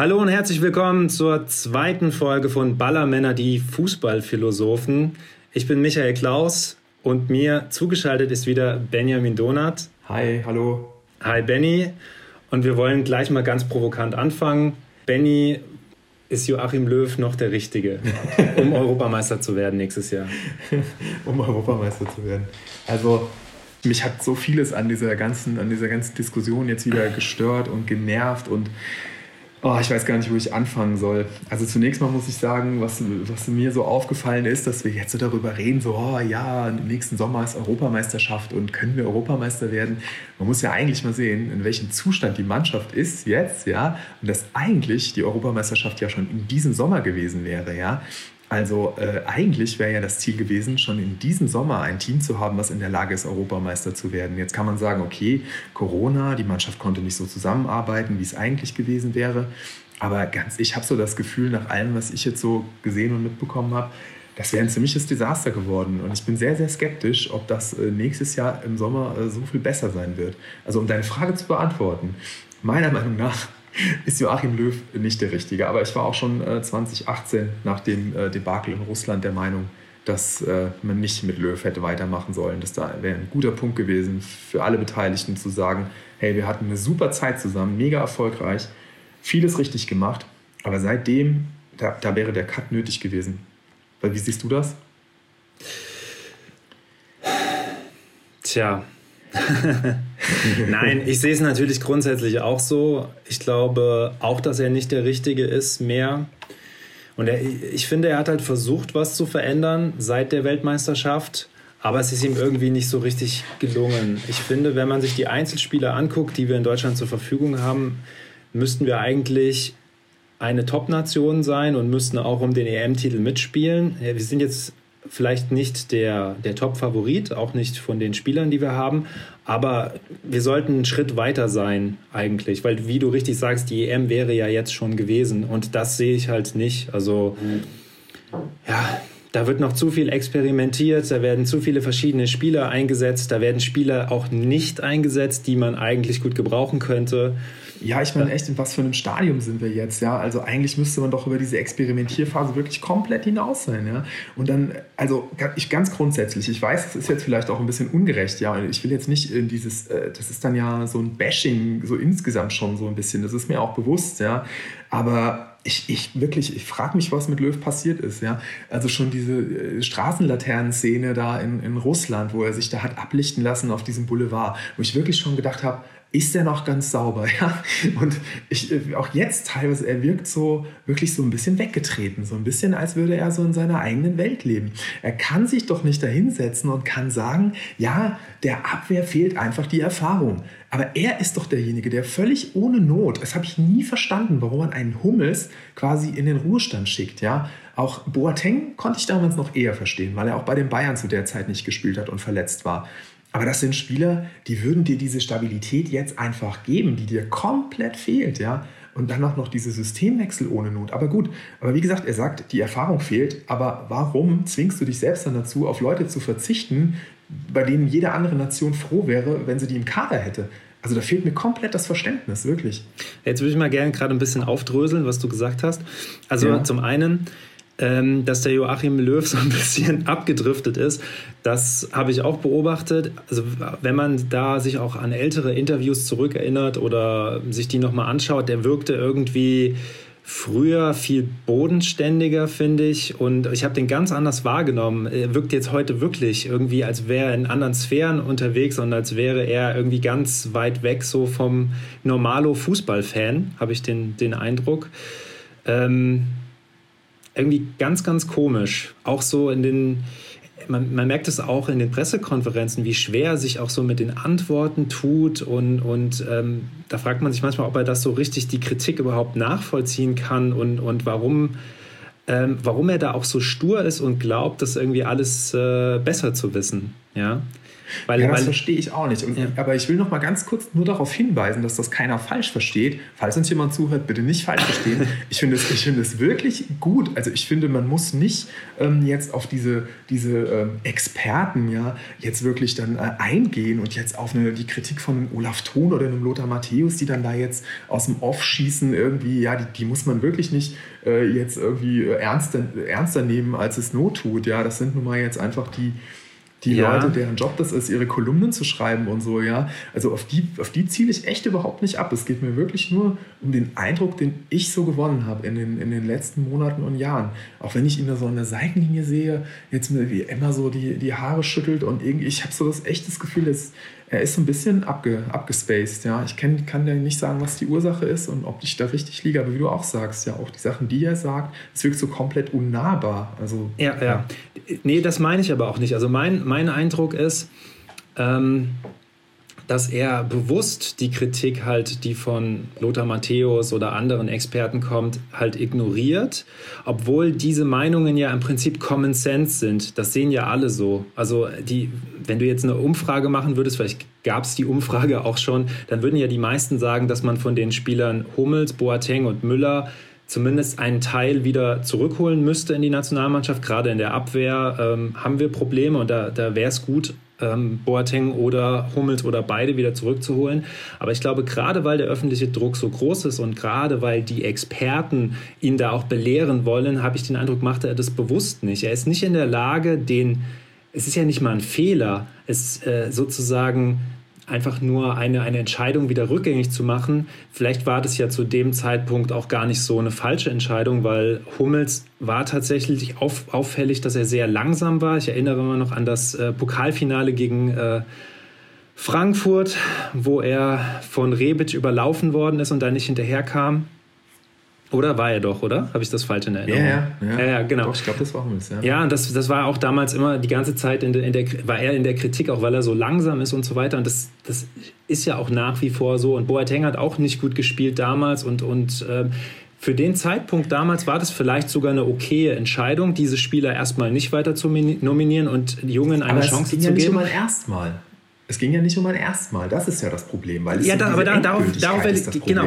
Hallo und herzlich willkommen zur zweiten Folge von Ballermänner, die Fußballphilosophen. Ich bin Michael Klaus und mir zugeschaltet ist wieder Benjamin Donath. Hi, hallo. Hi Benny. Und wir wollen gleich mal ganz provokant anfangen. Benny, ist Joachim Löw noch der Richtige, um Europameister zu werden nächstes Jahr? um Europameister zu werden. Also mich hat so vieles an dieser ganzen, an dieser ganzen Diskussion jetzt wieder gestört und genervt und Oh, ich weiß gar nicht, wo ich anfangen soll. Also zunächst mal muss ich sagen, was, was mir so aufgefallen ist, dass wir jetzt so darüber reden, so, oh ja, nächsten Sommer ist Europameisterschaft und können wir Europameister werden? Man muss ja eigentlich mal sehen, in welchem Zustand die Mannschaft ist jetzt, ja, und dass eigentlich die Europameisterschaft ja schon in diesem Sommer gewesen wäre, ja. Also äh, eigentlich wäre ja das Ziel gewesen, schon in diesem Sommer ein Team zu haben, was in der Lage ist, Europameister zu werden. Jetzt kann man sagen, okay, Corona, die Mannschaft konnte nicht so zusammenarbeiten, wie es eigentlich gewesen wäre. Aber ganz, ich habe so das Gefühl, nach allem, was ich jetzt so gesehen und mitbekommen habe, das wäre ein ziemliches Desaster geworden. Und ich bin sehr, sehr skeptisch, ob das äh, nächstes Jahr im Sommer äh, so viel besser sein wird. Also um deine Frage zu beantworten, meiner Meinung nach ist Joachim Löw nicht der Richtige. Aber ich war auch schon 2018 äh, nach dem äh, Debakel in Russland der Meinung, dass äh, man nicht mit Löw hätte weitermachen sollen. Das da wäre ein guter Punkt gewesen für alle Beteiligten zu sagen, hey, wir hatten eine super Zeit zusammen, mega erfolgreich, vieles richtig gemacht, aber seitdem, da, da wäre der Cut nötig gewesen. Weil wie siehst du das? Tja, Nein, ich sehe es natürlich grundsätzlich auch so. Ich glaube auch, dass er nicht der Richtige ist mehr. Und er, ich finde, er hat halt versucht, was zu verändern seit der Weltmeisterschaft. Aber es ist ihm irgendwie nicht so richtig gelungen. Ich finde, wenn man sich die Einzelspieler anguckt, die wir in Deutschland zur Verfügung haben, müssten wir eigentlich eine Top-Nation sein und müssten auch um den EM-Titel mitspielen. Wir sind jetzt vielleicht nicht der, der Top-Favorit, auch nicht von den Spielern, die wir haben, aber wir sollten einen Schritt weiter sein eigentlich, weil wie du richtig sagst, die EM wäre ja jetzt schon gewesen und das sehe ich halt nicht. Also ja, da wird noch zu viel experimentiert, da werden zu viele verschiedene Spieler eingesetzt, da werden Spieler auch nicht eingesetzt, die man eigentlich gut gebrauchen könnte. Ja, ich meine, echt, in was für einem Stadium sind wir jetzt? Ja, also eigentlich müsste man doch über diese Experimentierphase wirklich komplett hinaus sein. Ja, und dann, also ich ganz grundsätzlich, ich weiß, es ist jetzt vielleicht auch ein bisschen ungerecht. Ja, ich will jetzt nicht in dieses, äh, das ist dann ja so ein Bashing, so insgesamt schon so ein bisschen. Das ist mir auch bewusst. Ja, aber ich, ich wirklich, ich frage mich, was mit Löw passiert ist. Ja? Also schon diese äh, Straßenlaternen-Szene da in, in Russland, wo er sich da hat ablichten lassen auf diesem Boulevard, wo ich wirklich schon gedacht habe, ist er noch ganz sauber, ja. Und ich, auch jetzt teilweise, er wirkt so wirklich so ein bisschen weggetreten, so ein bisschen, als würde er so in seiner eigenen Welt leben. Er kann sich doch nicht dahinsetzen und kann sagen, ja, der Abwehr fehlt einfach die Erfahrung. Aber er ist doch derjenige, der völlig ohne Not, das habe ich nie verstanden, warum man einen Hummels quasi in den Ruhestand schickt, ja. Auch Boateng konnte ich damals noch eher verstehen, weil er auch bei den Bayern zu der Zeit nicht gespielt hat und verletzt war. Aber das sind Spieler, die würden dir diese Stabilität jetzt einfach geben, die dir komplett fehlt, ja. Und dann auch noch diese Systemwechsel ohne Not. Aber gut, aber wie gesagt, er sagt, die Erfahrung fehlt. Aber warum zwingst du dich selbst dann dazu, auf Leute zu verzichten, bei denen jede andere Nation froh wäre, wenn sie die im Kader hätte? Also da fehlt mir komplett das Verständnis, wirklich. Jetzt würde ich mal gerne gerade ein bisschen aufdröseln, was du gesagt hast. Also ja. zum einen, ähm, dass der Joachim Löw so ein bisschen abgedriftet ist. Das habe ich auch beobachtet. Also wenn man da sich auch an ältere Interviews zurückerinnert oder sich die nochmal anschaut, der wirkte irgendwie früher viel bodenständiger, finde ich. Und ich habe den ganz anders wahrgenommen. Er wirkt jetzt heute wirklich irgendwie, als wäre er in anderen Sphären unterwegs und als wäre er irgendwie ganz weit weg so vom Normalo-Fußballfan, habe ich den, den Eindruck. Ähm, irgendwie ganz, ganz komisch. Auch so in den, man, man, merkt es auch in den Pressekonferenzen, wie schwer er sich auch so mit den Antworten tut. Und, und ähm, da fragt man sich manchmal, ob er das so richtig, die Kritik überhaupt nachvollziehen kann und, und warum, ähm, warum er da auch so stur ist und glaubt, das irgendwie alles äh, besser zu wissen. Ja. Weil, ja, das weil, verstehe ich auch nicht. Und, ja. Aber ich will noch mal ganz kurz nur darauf hinweisen, dass das keiner falsch versteht. Falls uns jemand zuhört, bitte nicht falsch verstehen. ich finde es, es wirklich gut. Also ich finde, man muss nicht ähm, jetzt auf diese, diese ähm, Experten ja jetzt wirklich dann äh, eingehen und jetzt auf eine, die Kritik von Olaf Thon oder einem Lothar Matthäus, die dann da jetzt aus dem Off schießen irgendwie. Ja, die, die muss man wirklich nicht äh, jetzt irgendwie äh, ernster, ernster nehmen, als es Not tut. Ja, das sind nun mal jetzt einfach die die ja. Leute, deren Job das ist, ihre Kolumnen zu schreiben und so, ja. Also auf die, auf die ziele ich echt überhaupt nicht ab. Es geht mir wirklich nur um den Eindruck, den ich so gewonnen habe in den, in den letzten Monaten und Jahren. Auch wenn ich ihn da so an der Seitenlinie sehe, jetzt wie immer so die, die Haare schüttelt und irgendwie, ich habe so das echtes Gefühl, dass er ist so ein bisschen abge, abgespaced. Ja. Ich kann, kann dir nicht sagen, was die Ursache ist und ob ich da richtig liege, aber wie du auch sagst, ja, auch die Sachen, die er sagt, es wirkt so komplett unnahbar. Also, ja, ja, ja. Nee, das meine ich aber auch nicht. Also mein, mein Eindruck ist, ähm, dass er bewusst die Kritik halt, die von Lothar Matthäus oder anderen Experten kommt, halt ignoriert, obwohl diese Meinungen ja im Prinzip Common Sense sind. Das sehen ja alle so. Also die, wenn du jetzt eine Umfrage machen würdest, vielleicht gab es die Umfrage auch schon, dann würden ja die meisten sagen, dass man von den Spielern Hummels, Boateng und Müller zumindest einen Teil wieder zurückholen müsste in die Nationalmannschaft. Gerade in der Abwehr ähm, haben wir Probleme und da, da wäre es gut, ähm, Boateng oder Hummels oder beide wieder zurückzuholen. Aber ich glaube, gerade weil der öffentliche Druck so groß ist und gerade weil die Experten ihn da auch belehren wollen, habe ich den Eindruck, macht er das bewusst nicht. Er ist nicht in der Lage, den, es ist ja nicht mal ein Fehler, es äh, sozusagen einfach nur eine, eine Entscheidung wieder rückgängig zu machen. Vielleicht war das ja zu dem Zeitpunkt auch gar nicht so eine falsche Entscheidung, weil Hummels war tatsächlich auf, auffällig, dass er sehr langsam war. Ich erinnere mich noch an das äh, Pokalfinale gegen äh, Frankfurt, wo er von Rebic überlaufen worden ist und da nicht hinterherkam. Oder war er doch, oder? Habe ich das falsch in Erinnerung? Ja, ja, ja. ja genau. Doch, ich glaube, das war Hummels, ja. Ja, und das, das war auch damals immer die ganze Zeit in der, in der, war er in der Kritik, auch weil er so langsam ist und so weiter. Und das, das ist ja auch nach wie vor so. Und Boateng hat auch nicht gut gespielt damals und, und ähm, für den Zeitpunkt damals war das vielleicht sogar eine okaye Entscheidung, diese Spieler erstmal nicht weiter zu nominieren und Jungen eine aber Chance zu ja geben. Es ging ja nicht um ein Erstmal. Es ging ja nicht um ein Erstmal. Das ist ja das Problem. Weil es ja, da, aber da, darauf, darauf will ich, genau.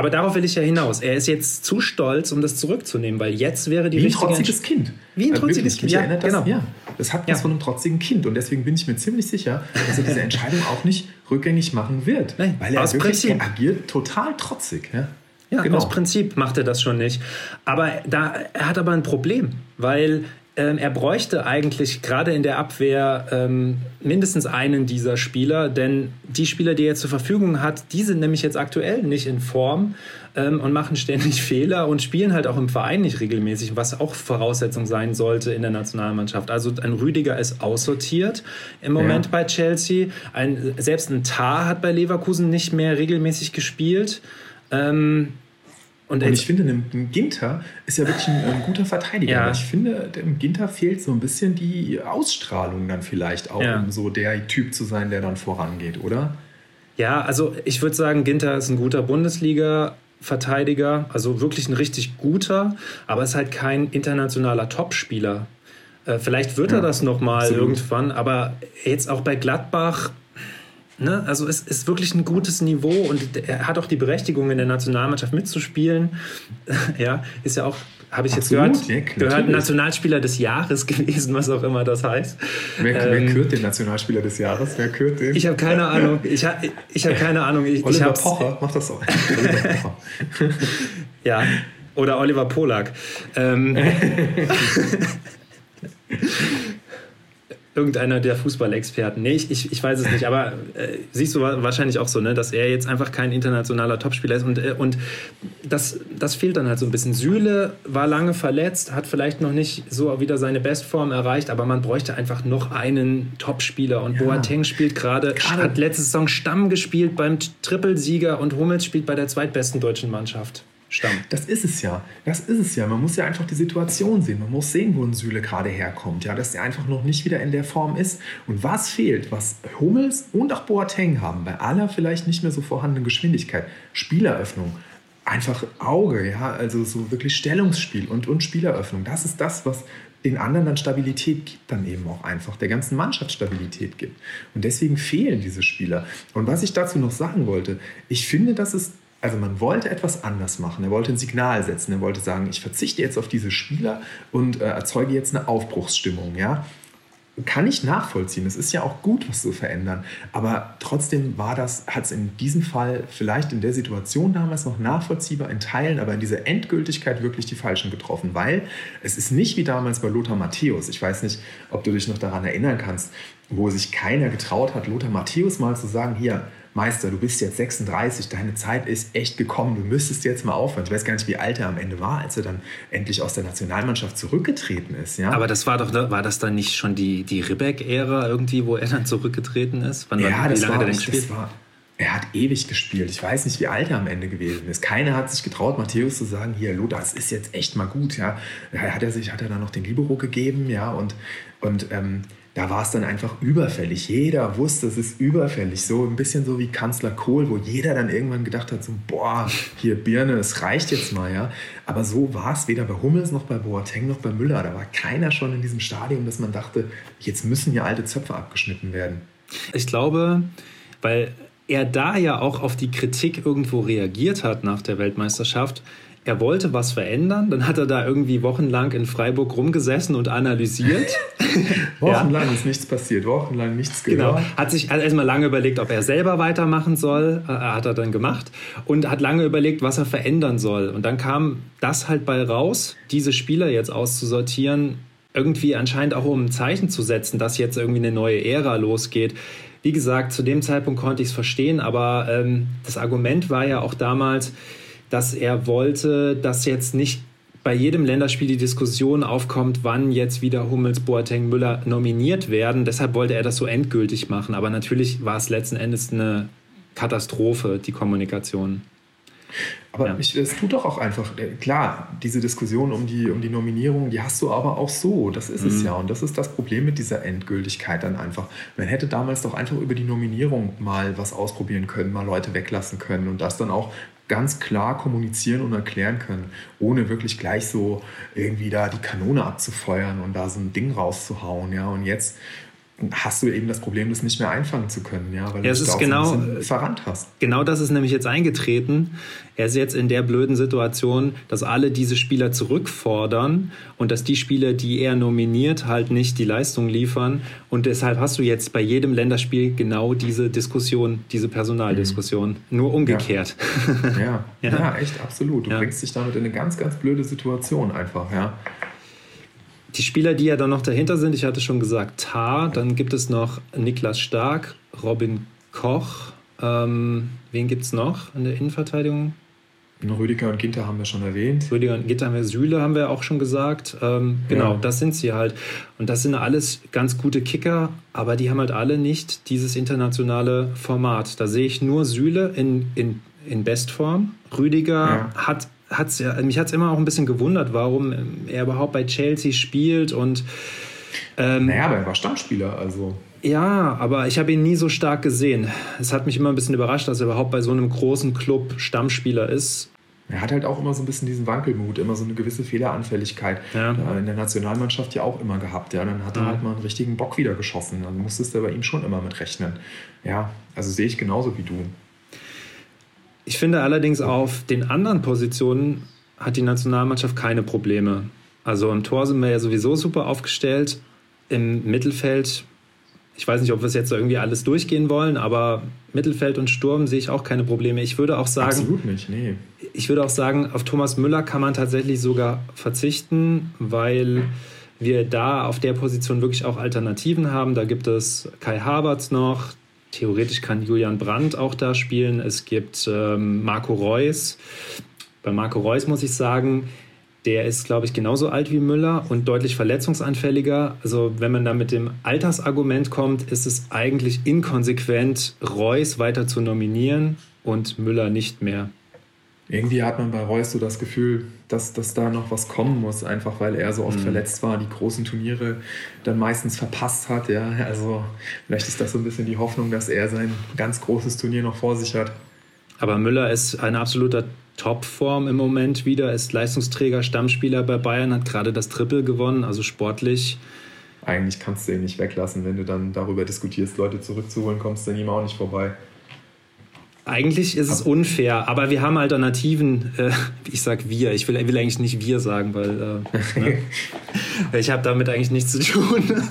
Aber darauf will ich ja hinaus. Er ist jetzt zu stolz, um das zurückzunehmen, weil jetzt wäre die Wie ein trotziges Kind. Wie ein trotziges Kind, ja, das, genau. Ja, das hat was ja. von einem trotzigen Kind. Und deswegen bin ich mir ziemlich sicher, dass er diese Entscheidung auch nicht rückgängig machen wird. Nein, weil er aus wirklich Prinzip. agiert total trotzig. Ja, ja genau. aus Prinzip macht er das schon nicht. Aber da, er hat aber ein Problem, weil ähm, er bräuchte eigentlich gerade in der Abwehr ähm, mindestens einen dieser Spieler, denn die Spieler, die er zur Verfügung hat, die sind nämlich jetzt aktuell nicht in Form ähm, und machen ständig Fehler und spielen halt auch im Verein nicht regelmäßig, was auch Voraussetzung sein sollte in der Nationalmannschaft. Also ein Rüdiger ist aussortiert im Moment ja. bei Chelsea. Ein, selbst ein Tar hat bei Leverkusen nicht mehr regelmäßig gespielt. Ähm, und, und ich finde, ein Ginter ist ja wirklich ein, ein guter Verteidiger. Ja. Ich finde, dem Ginter fehlt so ein bisschen die Ausstrahlung dann vielleicht auch, ja. um so der Typ zu sein, der dann vorangeht, oder? Ja, also ich würde sagen, Ginter ist ein guter Bundesliga-Verteidiger, also wirklich ein richtig guter, aber ist halt kein internationaler Topspieler. Äh, vielleicht wird ja, er das nochmal irgendwann, aber jetzt auch bei Gladbach Ne? Also es ist wirklich ein gutes Niveau und er hat auch die Berechtigung, in der Nationalmannschaft mitzuspielen. ja, ist ja auch, habe ich Absolut, jetzt gehört, ja, gehört Nationalspieler des Jahres gewesen, was auch immer das heißt. Wer, ähm, wer kürt den Nationalspieler des Jahres? Wer kürt den? Ich habe keine Ahnung. Ich, ha, ich habe keine Ahnung. Ich, Oliver ich Pocher macht das auch. ja, oder Oliver Polak. Ähm, irgendeiner der Fußballexperten. Nee, ich, ich, ich weiß es nicht, aber äh, siehst du wahrscheinlich auch so, ne, dass er jetzt einfach kein internationaler Topspieler ist und, äh, und das, das fehlt dann halt so ein bisschen. Süle war lange verletzt, hat vielleicht noch nicht so wieder seine Bestform erreicht, aber man bräuchte einfach noch einen Topspieler und ja. Boateng spielt gerade, hat letzte Saison Stamm gespielt beim Trippelsieger und Hummels spielt bei der zweitbesten deutschen Mannschaft. Stamm. Das ist es ja. Das ist es ja. Man muss ja einfach die Situation sehen. Man muss sehen, wo ein Süle gerade herkommt. Ja, dass er einfach noch nicht wieder in der Form ist. Und was fehlt, was Hummels und auch Boateng haben, bei aller vielleicht nicht mehr so vorhandenen Geschwindigkeit, Spieleröffnung, einfach Auge, ja, also so wirklich Stellungsspiel und, und Spieleröffnung. Das ist das, was den anderen dann Stabilität gibt, dann eben auch einfach, der ganzen Mannschaft Stabilität gibt. Und deswegen fehlen diese Spieler. Und was ich dazu noch sagen wollte, ich finde, dass es also man wollte etwas anders machen. Er wollte ein Signal setzen. Er wollte sagen, ich verzichte jetzt auf diese Spieler und äh, erzeuge jetzt eine Aufbruchsstimmung. Ja? Kann ich nachvollziehen. Es ist ja auch gut, was zu verändern. Aber trotzdem war das, hat es in diesem Fall vielleicht in der Situation damals noch nachvollziehbar in Teilen, aber in dieser Endgültigkeit wirklich die Falschen getroffen. Weil es ist nicht wie damals bei Lothar Matthäus. Ich weiß nicht, ob du dich noch daran erinnern kannst, wo sich keiner getraut hat, Lothar Matthäus mal zu sagen, hier, Meister, du bist jetzt 36, deine Zeit ist echt gekommen, du müsstest jetzt mal aufhören. Ich weiß gar nicht, wie alt er am Ende war, als er dann endlich aus der Nationalmannschaft zurückgetreten ist. Ja? Aber das war doch, war das dann nicht schon die, die Ribbeck-Ära irgendwie, wo er dann zurückgetreten ist? Wann ja, war, das, war, das war, er hat ewig gespielt. Ich weiß nicht, wie alt er am Ende gewesen ist. Keiner hat sich getraut, Matthäus zu sagen, hier, Lothar, das ist jetzt echt mal gut. Ja, hat er sich, hat er dann noch den Libero gegeben, ja, und, und ähm, da war es dann einfach überfällig. Jeder wusste, es ist überfällig. So ein bisschen so wie Kanzler Kohl, wo jeder dann irgendwann gedacht hat, so, boah, hier Birne, es reicht jetzt mal, ja. Aber so war es weder bei Hummels noch bei Boateng noch bei Müller. Da war keiner schon in diesem Stadium, dass man dachte, jetzt müssen ja alte Zöpfe abgeschnitten werden. Ich glaube, weil er da ja auch auf die Kritik irgendwo reagiert hat nach der Weltmeisterschaft, er wollte was verändern, dann hat er da irgendwie wochenlang in Freiburg rumgesessen und analysiert. wochenlang ja. ist nichts passiert, wochenlang nichts genau. gehört. Genau, hat sich erstmal lange überlegt, ob er selber weitermachen soll, äh, hat er dann gemacht und hat lange überlegt, was er verändern soll. Und dann kam das halt bei raus, diese Spieler jetzt auszusortieren, irgendwie anscheinend auch um ein Zeichen zu setzen, dass jetzt irgendwie eine neue Ära losgeht. Wie gesagt, zu dem Zeitpunkt konnte ich es verstehen, aber ähm, das Argument war ja auch damals, dass er wollte, dass jetzt nicht bei jedem Länderspiel die Diskussion aufkommt, wann jetzt wieder Hummels, Boateng, Müller nominiert werden. Deshalb wollte er das so endgültig machen. Aber natürlich war es letzten Endes eine Katastrophe, die Kommunikation. Aber ja. es tut doch auch einfach, äh, klar, diese Diskussion um die, um die Nominierung, die hast du aber auch so. Das ist mhm. es ja. Und das ist das Problem mit dieser Endgültigkeit dann einfach. Man hätte damals doch einfach über die Nominierung mal was ausprobieren können, mal Leute weglassen können und das dann auch ganz klar kommunizieren und erklären können, ohne wirklich gleich so irgendwie da die Kanone abzufeuern und da so ein Ding rauszuhauen. Ja, und jetzt hast du eben das Problem, das nicht mehr einfangen zu können, ja, weil ja, du es ist genau, ein verrannt hast. Genau das ist nämlich jetzt eingetreten. Er ist jetzt in der blöden Situation, dass alle diese Spieler zurückfordern und dass die Spieler, die er nominiert, halt nicht die Leistung liefern. Und deshalb hast du jetzt bei jedem Länderspiel genau diese Diskussion, diese Personaldiskussion, mhm. nur umgekehrt. Ja. ja. ja. echt, absolut. Du bringst dich damit in eine ganz, ganz blöde Situation einfach, ja die Spieler, die ja dann noch dahinter sind, ich hatte schon gesagt, Tar, dann gibt es noch Niklas Stark, Robin Koch. Ähm, wen gibt es noch in der Innenverteidigung? Rüdiger und Ginter haben wir schon erwähnt. Rüdiger und Ginter haben wir, Süle haben wir auch schon gesagt. Ähm, genau, ja. das sind sie halt. Und das sind alles ganz gute Kicker, aber die haben halt alle nicht dieses internationale Format. Da sehe ich nur Süle in, in, in Bestform. Rüdiger ja. hat hat's ja, mich hat es immer auch ein bisschen gewundert, warum er überhaupt bei Chelsea spielt und ähm, naja, aber er war Stammspieler, also. Ja, aber ich habe ihn nie so stark gesehen. Es hat mich immer ein bisschen überrascht, dass er überhaupt bei so einem großen Club Stammspieler ist. Er hat halt auch immer so ein bisschen diesen Wankelmut, immer so eine gewisse Fehleranfälligkeit. Ja. in der Nationalmannschaft ja auch immer gehabt. Ja, dann hat er ja. halt mal einen richtigen Bock wieder geschossen. Dann musstest du bei ihm schon immer mit rechnen. Ja, also sehe ich genauso wie du. Ich finde allerdings auf den anderen Positionen hat die Nationalmannschaft keine Probleme. Also im Tor sind wir ja sowieso super aufgestellt. Im Mittelfeld, ich weiß nicht, ob wir es jetzt irgendwie alles durchgehen wollen, aber Mittelfeld und Sturm sehe ich auch keine Probleme. Ich würde auch sagen. Absolut nicht, nee. Ich würde auch sagen, auf Thomas Müller kann man tatsächlich sogar verzichten, weil wir da auf der Position wirklich auch Alternativen haben. Da gibt es Kai Havertz noch, Theoretisch kann Julian Brandt auch da spielen. Es gibt ähm, Marco Reus. Bei Marco Reus muss ich sagen, der ist, glaube ich, genauso alt wie Müller und deutlich verletzungsanfälliger. Also wenn man da mit dem Altersargument kommt, ist es eigentlich inkonsequent, Reus weiter zu nominieren und Müller nicht mehr irgendwie hat man bei Reus so das Gefühl, dass, dass da noch was kommen muss, einfach weil er so oft mhm. verletzt war, die großen Turniere dann meistens verpasst hat. Ja, also vielleicht ist das so ein bisschen die Hoffnung, dass er sein ganz großes Turnier noch vor sich hat. Aber Müller ist ein absoluter Topform im Moment wieder, ist Leistungsträger, Stammspieler bei Bayern, hat gerade das Triple gewonnen, also sportlich. Eigentlich kannst du ihn nicht weglassen, wenn du dann darüber diskutierst, Leute zurückzuholen, kommst du an ihm auch nicht vorbei. Eigentlich ist es unfair, aber wir haben Alternativen. Äh, ich sag wir, ich will, will, eigentlich nicht wir sagen, weil äh, ne? ich habe damit eigentlich nichts zu tun.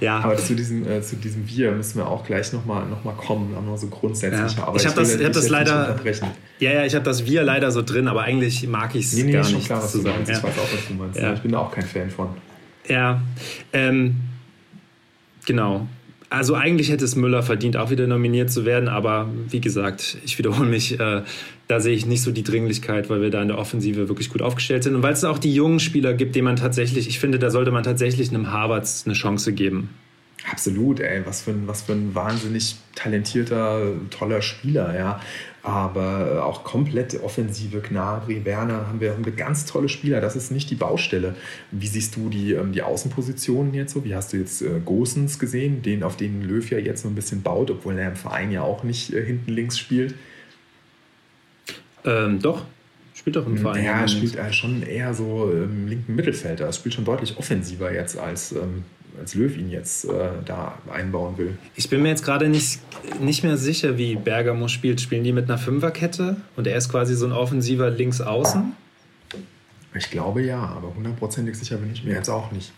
ja. Aber zu diesem, äh, zu diesem Wir müssen wir auch gleich nochmal noch mal kommen, noch so grundsätzlich. Ja. Aber ich habe das, hab das leider. Ja, ja, ich habe das Wir leider so drin, aber eigentlich mag ich es nee, nee, gar nicht. Klar, was zu sagen. Ja. Ich weiß auch, was du meinst. Ja. Ich bin da auch kein Fan von. Ja, ähm, genau also eigentlich hätte es Müller verdient, auch wieder nominiert zu werden, aber wie gesagt, ich wiederhole mich, äh, da sehe ich nicht so die Dringlichkeit, weil wir da in der Offensive wirklich gut aufgestellt sind und weil es auch die jungen Spieler gibt, denen man tatsächlich, ich finde, da sollte man tatsächlich einem Harvards eine Chance geben. Absolut, ey, was für ein, was für ein wahnsinnig talentierter, toller Spieler, ja aber auch komplett offensive Gnabry, Werner haben wir, haben wir ganz tolle Spieler. Das ist nicht die Baustelle. Wie siehst du die, ähm, die Außenpositionen jetzt so? Wie hast du jetzt äh, Gosens gesehen, den auf den Löw ja jetzt so ein bisschen baut, obwohl er im Verein ja auch nicht äh, hinten links spielt? Ähm, doch, spielt doch im Verein. Ja, er spielt äh, schon eher so im linken Mittelfeld. Er spielt schon deutlich offensiver jetzt als ähm, als Löw ihn jetzt äh, da einbauen will. Ich bin mir jetzt gerade nicht, nicht mehr sicher, wie Bergamo spielt. Spielen die mit einer Fünferkette und er ist quasi so ein offensiver Linksaußen? Ich glaube ja, aber hundertprozentig sicher bin ich mir jetzt auch nicht.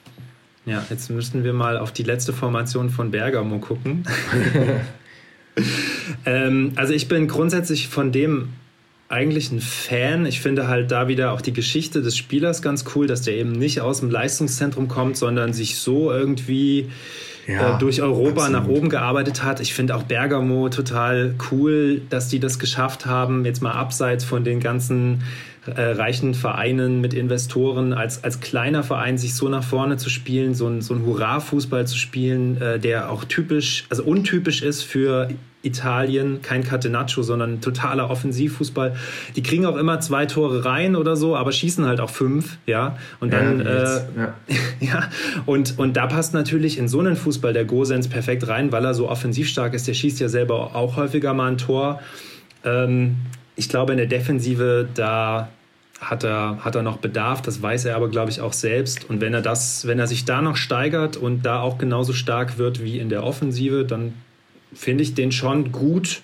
Ja, jetzt müssten wir mal auf die letzte Formation von Bergamo gucken. ähm, also ich bin grundsätzlich von dem eigentlich ein Fan. Ich finde halt da wieder auch die Geschichte des Spielers ganz cool, dass der eben nicht aus dem Leistungszentrum kommt, sondern sich so irgendwie ja, äh, durch Europa absolut. nach oben gearbeitet hat. Ich finde auch Bergamo total cool, dass die das geschafft haben, jetzt mal abseits von den ganzen äh, reichen Vereinen mit Investoren als, als kleiner Verein sich so nach vorne zu spielen, so ein, so ein Hurra-Fußball zu spielen, äh, der auch typisch, also untypisch ist für Italien, kein Catenaccio, sondern totaler Offensivfußball. Die kriegen auch immer zwei Tore rein oder so, aber schießen halt auch fünf, ja. Und dann, ja, äh, ja. ja. Und, und da passt natürlich in so einen Fußball der Gosens perfekt rein, weil er so offensiv stark ist. Der schießt ja selber auch häufiger mal ein Tor. Ähm, ich glaube, in der Defensive, da hat er, hat er noch Bedarf, das weiß er aber, glaube ich, auch selbst. Und wenn er das, wenn er sich da noch steigert und da auch genauso stark wird wie in der Offensive, dann finde ich den schon gut.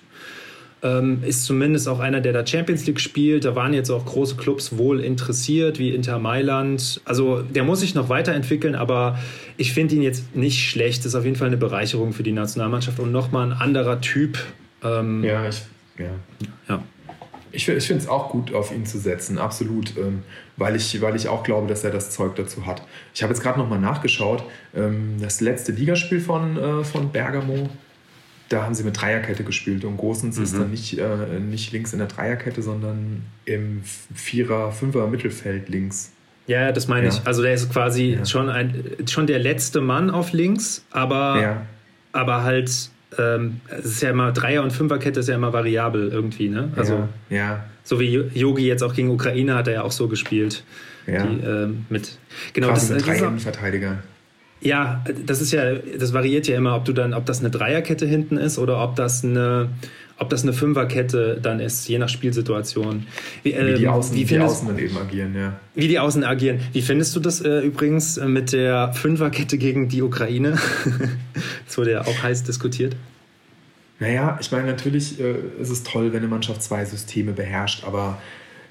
Ähm, ist zumindest auch einer, der da Champions League spielt. Da waren jetzt auch große Clubs wohl interessiert, wie Inter Mailand. Also der muss sich noch weiterentwickeln, aber ich finde ihn jetzt nicht schlecht. Das ist auf jeden Fall eine Bereicherung für die Nationalmannschaft und nochmal ein anderer Typ. Ähm, ja, ich, ja. ja. Ich, ich finde es auch gut, auf ihn zu setzen, absolut, ähm, weil, ich, weil ich auch glaube, dass er das Zeug dazu hat. Ich habe jetzt gerade nochmal nachgeschaut, ähm, das letzte Ligaspiel von, äh, von Bergamo da haben sie mit Dreierkette gespielt und Gosens mhm. ist dann nicht, äh, nicht links in der Dreierkette, sondern im Vierer-, Fünfer Mittelfeld links. Ja, das meine ja. ich. Also der ist quasi ja. schon, ein, schon der letzte Mann auf links, aber, ja. aber halt, ähm, es ist ja immer Dreier- und Fünferkette ist ja immer variabel irgendwie, ne? Also, ja. So wie Yogi jetzt auch gegen Ukraine hat er ja auch so gespielt. Ja. Die, ähm, mit, genau, Quasi das, mit drei Innenverteidiger. Ja, das ist ja, das variiert ja immer, ob du dann, ob das eine Dreierkette hinten ist oder ob das eine, ob das eine Fünferkette dann ist, je nach Spielsituation. Wie, äh, wie die, ähm, Außen, wie findest, die Außen dann eben agieren, ja. Wie die Außen agieren. Wie findest du das äh, übrigens mit der Fünferkette gegen die Ukraine? das wurde ja auch heiß diskutiert. Naja, ich meine, natürlich äh, ist es toll, wenn eine Mannschaft zwei Systeme beherrscht, aber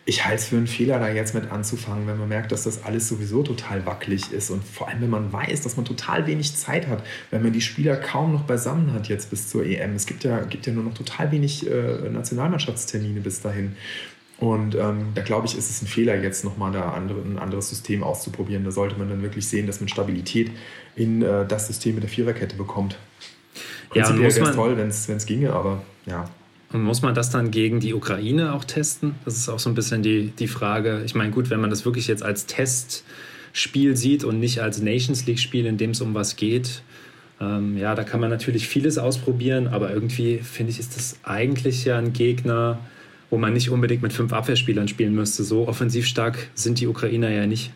ich halte es für einen Fehler, da jetzt mit anzufangen, wenn man merkt, dass das alles sowieso total wackelig ist und vor allem, wenn man weiß, dass man total wenig Zeit hat, wenn man die Spieler kaum noch beisammen hat jetzt bis zur EM. Es gibt ja, gibt ja nur noch total wenig äh, Nationalmannschaftstermine bis dahin. Und ähm, da glaube ich, ist es ein Fehler, jetzt nochmal da andere, ein anderes System auszuprobieren. Da sollte man dann wirklich sehen, dass man Stabilität in äh, das System mit der Viererkette bekommt. Prinzipiell ja, wäre es toll, wenn es ginge, aber ja. Und muss man das dann gegen die Ukraine auch testen? Das ist auch so ein bisschen die, die Frage. Ich meine, gut, wenn man das wirklich jetzt als Testspiel sieht und nicht als Nations League-Spiel, in dem es um was geht, ähm, ja, da kann man natürlich vieles ausprobieren, aber irgendwie finde ich, ist das eigentlich ja ein Gegner, wo man nicht unbedingt mit fünf Abwehrspielern spielen müsste. So offensiv stark sind die Ukrainer ja nicht.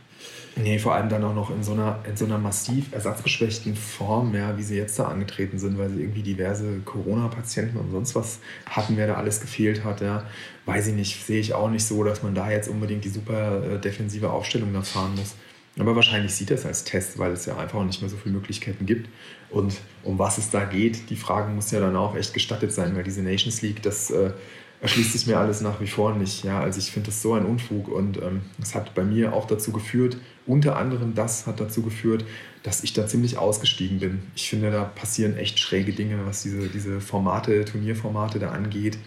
Nee, vor allem dann auch noch in so einer, in so einer massiv ersatzgeschwächten Form, ja, wie sie jetzt da angetreten sind, weil sie irgendwie diverse Corona-Patienten und sonst was hatten, wer da alles gefehlt hat, ja. Weiß ich nicht, sehe ich auch nicht so, dass man da jetzt unbedingt die super äh, defensive Aufstellung da fahren muss. Aber wahrscheinlich sieht es als Test, weil es ja einfach nicht mehr so viele Möglichkeiten gibt. Und um was es da geht, die Frage muss ja dann auch echt gestattet sein, weil diese Nations League, das äh, erschließt sich mir alles nach wie vor nicht. Ja, also ich finde das so ein Unfug und ähm, das hat bei mir auch dazu geführt, unter anderem das hat dazu geführt, dass ich da ziemlich ausgestiegen bin. Ich finde, da passieren echt schräge Dinge, was diese, diese Formate, Turnierformate da angeht.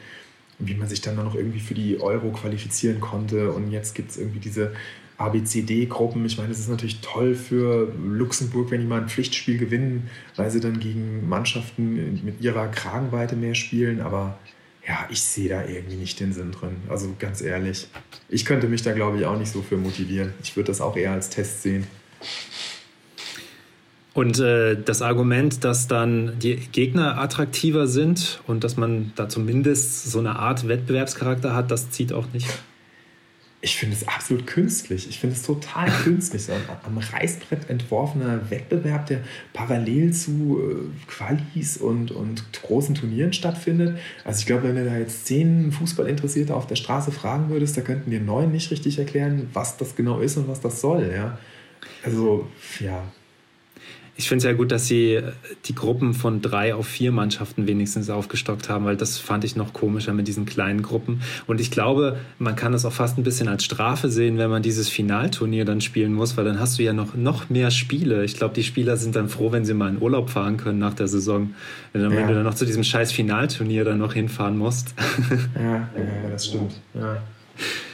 Wie man sich dann noch irgendwie für die Euro qualifizieren konnte. Und jetzt gibt es irgendwie diese ABCD-Gruppen. Ich meine, das ist natürlich toll für Luxemburg, wenn die mal ein Pflichtspiel gewinnen, weil sie dann gegen Mannschaften mit ihrer Kragenweite mehr spielen. Aber ja, ich sehe da irgendwie nicht den Sinn drin. Also ganz ehrlich, ich könnte mich da, glaube ich, auch nicht so für motivieren. Ich würde das auch eher als Test sehen. Und äh, das Argument, dass dann die Gegner attraktiver sind und dass man da zumindest so eine Art Wettbewerbscharakter hat, das zieht auch nicht ich finde es absolut künstlich. Ich finde es total künstlich. So ein am Reißbrett entworfener Wettbewerb, der parallel zu äh, Qualis und, und großen Turnieren stattfindet. Also ich glaube, wenn du da jetzt zehn Fußballinteressierte auf der Straße fragen würdest, da könnten dir neun nicht richtig erklären, was das genau ist und was das soll. Ja? Also, ja, ich finde es ja gut, dass sie äh, die Gruppen von drei auf vier Mannschaften wenigstens aufgestockt haben, weil das fand ich noch komischer mit diesen kleinen Gruppen. Und ich glaube, man kann das auch fast ein bisschen als Strafe sehen, wenn man dieses Finalturnier dann spielen muss, weil dann hast du ja noch, noch mehr Spiele. Ich glaube, die Spieler sind dann froh, wenn sie mal in Urlaub fahren können nach der Saison. Wenn, ja. wenn du dann noch zu diesem scheiß Finalturnier dann noch hinfahren musst. Ja, ja das stimmt. Ja.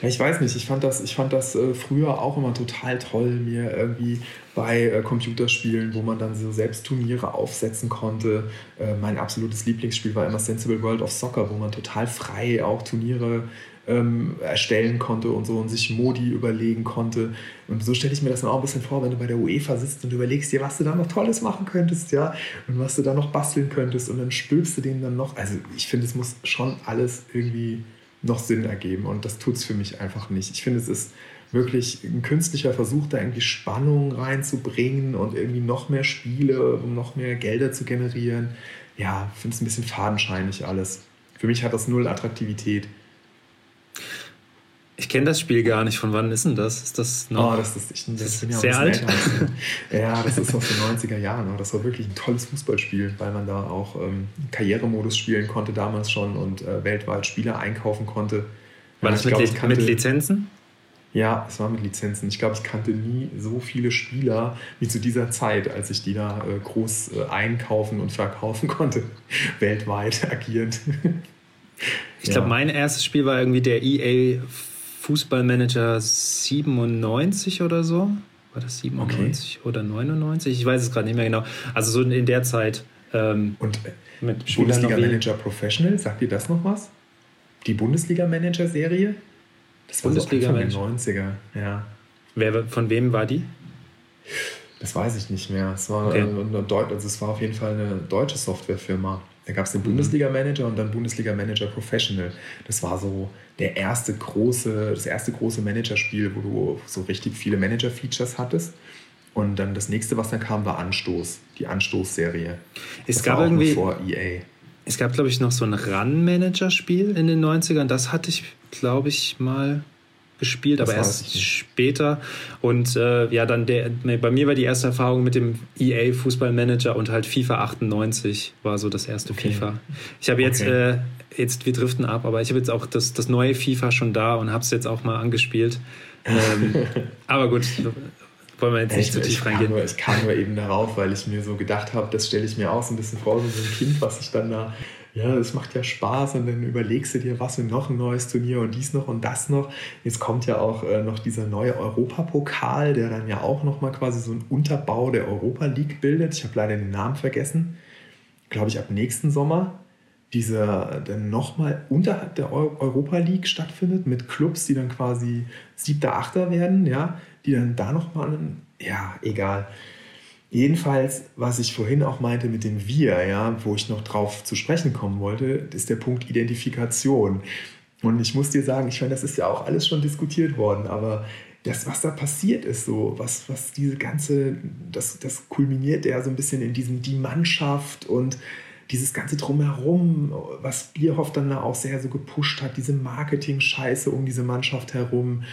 Ich weiß nicht, ich fand das, ich fand das äh, früher auch immer total toll, mir irgendwie bei äh, Computerspielen, wo man dann so selbst Turniere aufsetzen konnte. Äh, mein absolutes Lieblingsspiel war immer Sensible World of Soccer, wo man total frei auch Turniere ähm, erstellen konnte und so und sich Modi überlegen konnte. Und so stelle ich mir das dann auch ein bisschen vor, wenn du bei der UEFA sitzt und überlegst dir, was du da noch Tolles machen könntest, ja, und was du da noch basteln könntest und dann stülpst du den dann noch. Also ich finde, es muss schon alles irgendwie noch Sinn ergeben. Und das tut es für mich einfach nicht. Ich finde, es ist wirklich ein künstlicher Versuch, da irgendwie Spannung reinzubringen und irgendwie noch mehr Spiele, um noch mehr Gelder zu generieren. Ja, finde es ein bisschen fadenscheinig alles. Für mich hat das null Attraktivität. Ich kenne das Spiel gar nicht. Von wann ist denn das? Ist das noch? Oh, das ist, ich, das ist ja sehr alt. ja, das ist aus den 90er Jahren. Das war wirklich ein tolles Fußballspiel, weil man da auch ähm, Karrieremodus spielen konnte damals schon und äh, weltweit Spieler einkaufen konnte. War das mit, glaub, kannte, mit Lizenzen? Ja, es war mit Lizenzen. Ich glaube, ich kannte nie so viele Spieler wie zu dieser Zeit, als ich die da äh, groß äh, einkaufen und verkaufen konnte, weltweit agierend. ich glaube, ja. mein erstes Spiel war irgendwie der EA Fußballmanager 97 oder so. War das 97 okay. oder 99? Ich weiß es gerade nicht mehr genau. Also so in der Zeit. Ähm, Und mit Bundesliga Manager Professional, sagt ihr das noch was? Die Bundesliga Manager Serie? Das war Bundesliga so Anfang der 90er, ja. Wer, von wem war die? Das weiß ich nicht mehr. Es war, okay. eine, also es war auf jeden Fall eine deutsche Softwarefirma. Da gab es den mhm. Bundesliga-Manager und dann Bundesliga-Manager Professional. Das war so der erste große, das erste große Managerspiel, wo du so richtig viele Manager-Features hattest. Und dann das nächste, was dann kam, war Anstoß, die Anstoß-Serie. Es das gab irgendwie vor EA. Es gab, glaube ich, noch so ein Run-Manager-Spiel in den 90ern. Das hatte ich, glaube ich, mal gespielt, das aber erst später. Und äh, ja, dann der, bei mir war die erste Erfahrung mit dem EA Fußballmanager und halt FIFA 98 war so das erste okay. FIFA. Ich habe jetzt, okay. äh, jetzt, wir driften ab, aber ich habe jetzt auch das, das neue FIFA schon da und habe es jetzt auch mal angespielt. Ähm, aber gut, wollen wir jetzt nicht ich, zu tief reingehen. Nur, ich kam nur eben darauf, weil ich mir so gedacht habe, das stelle ich mir auch so ein bisschen vor, so ein Kind, was ich dann da ja, es macht ja Spaß und dann überlegst du dir, was für noch ein neues Turnier und dies noch und das noch. Jetzt kommt ja auch äh, noch dieser neue Europapokal, der dann ja auch nochmal quasi so einen Unterbau der Europa League bildet. Ich habe leider den Namen vergessen. Glaube ich, ab nächsten Sommer dieser dann nochmal unterhalb der Europa League stattfindet mit Clubs, die dann quasi siebter, achter werden, ja, die dann da nochmal, ja, egal. Jedenfalls, was ich vorhin auch meinte mit dem Wir, ja, wo ich noch drauf zu sprechen kommen wollte, ist der Punkt Identifikation. Und ich muss dir sagen, ich meine, das ist ja auch alles schon diskutiert worden, aber das, was da passiert ist, so, was, was diese ganze, das, das kulminiert ja so ein bisschen in diesem die Mannschaft und dieses ganze Drumherum, was Bierhoff dann da auch sehr so gepusht hat, diese Marketing-Scheiße um diese Mannschaft herum.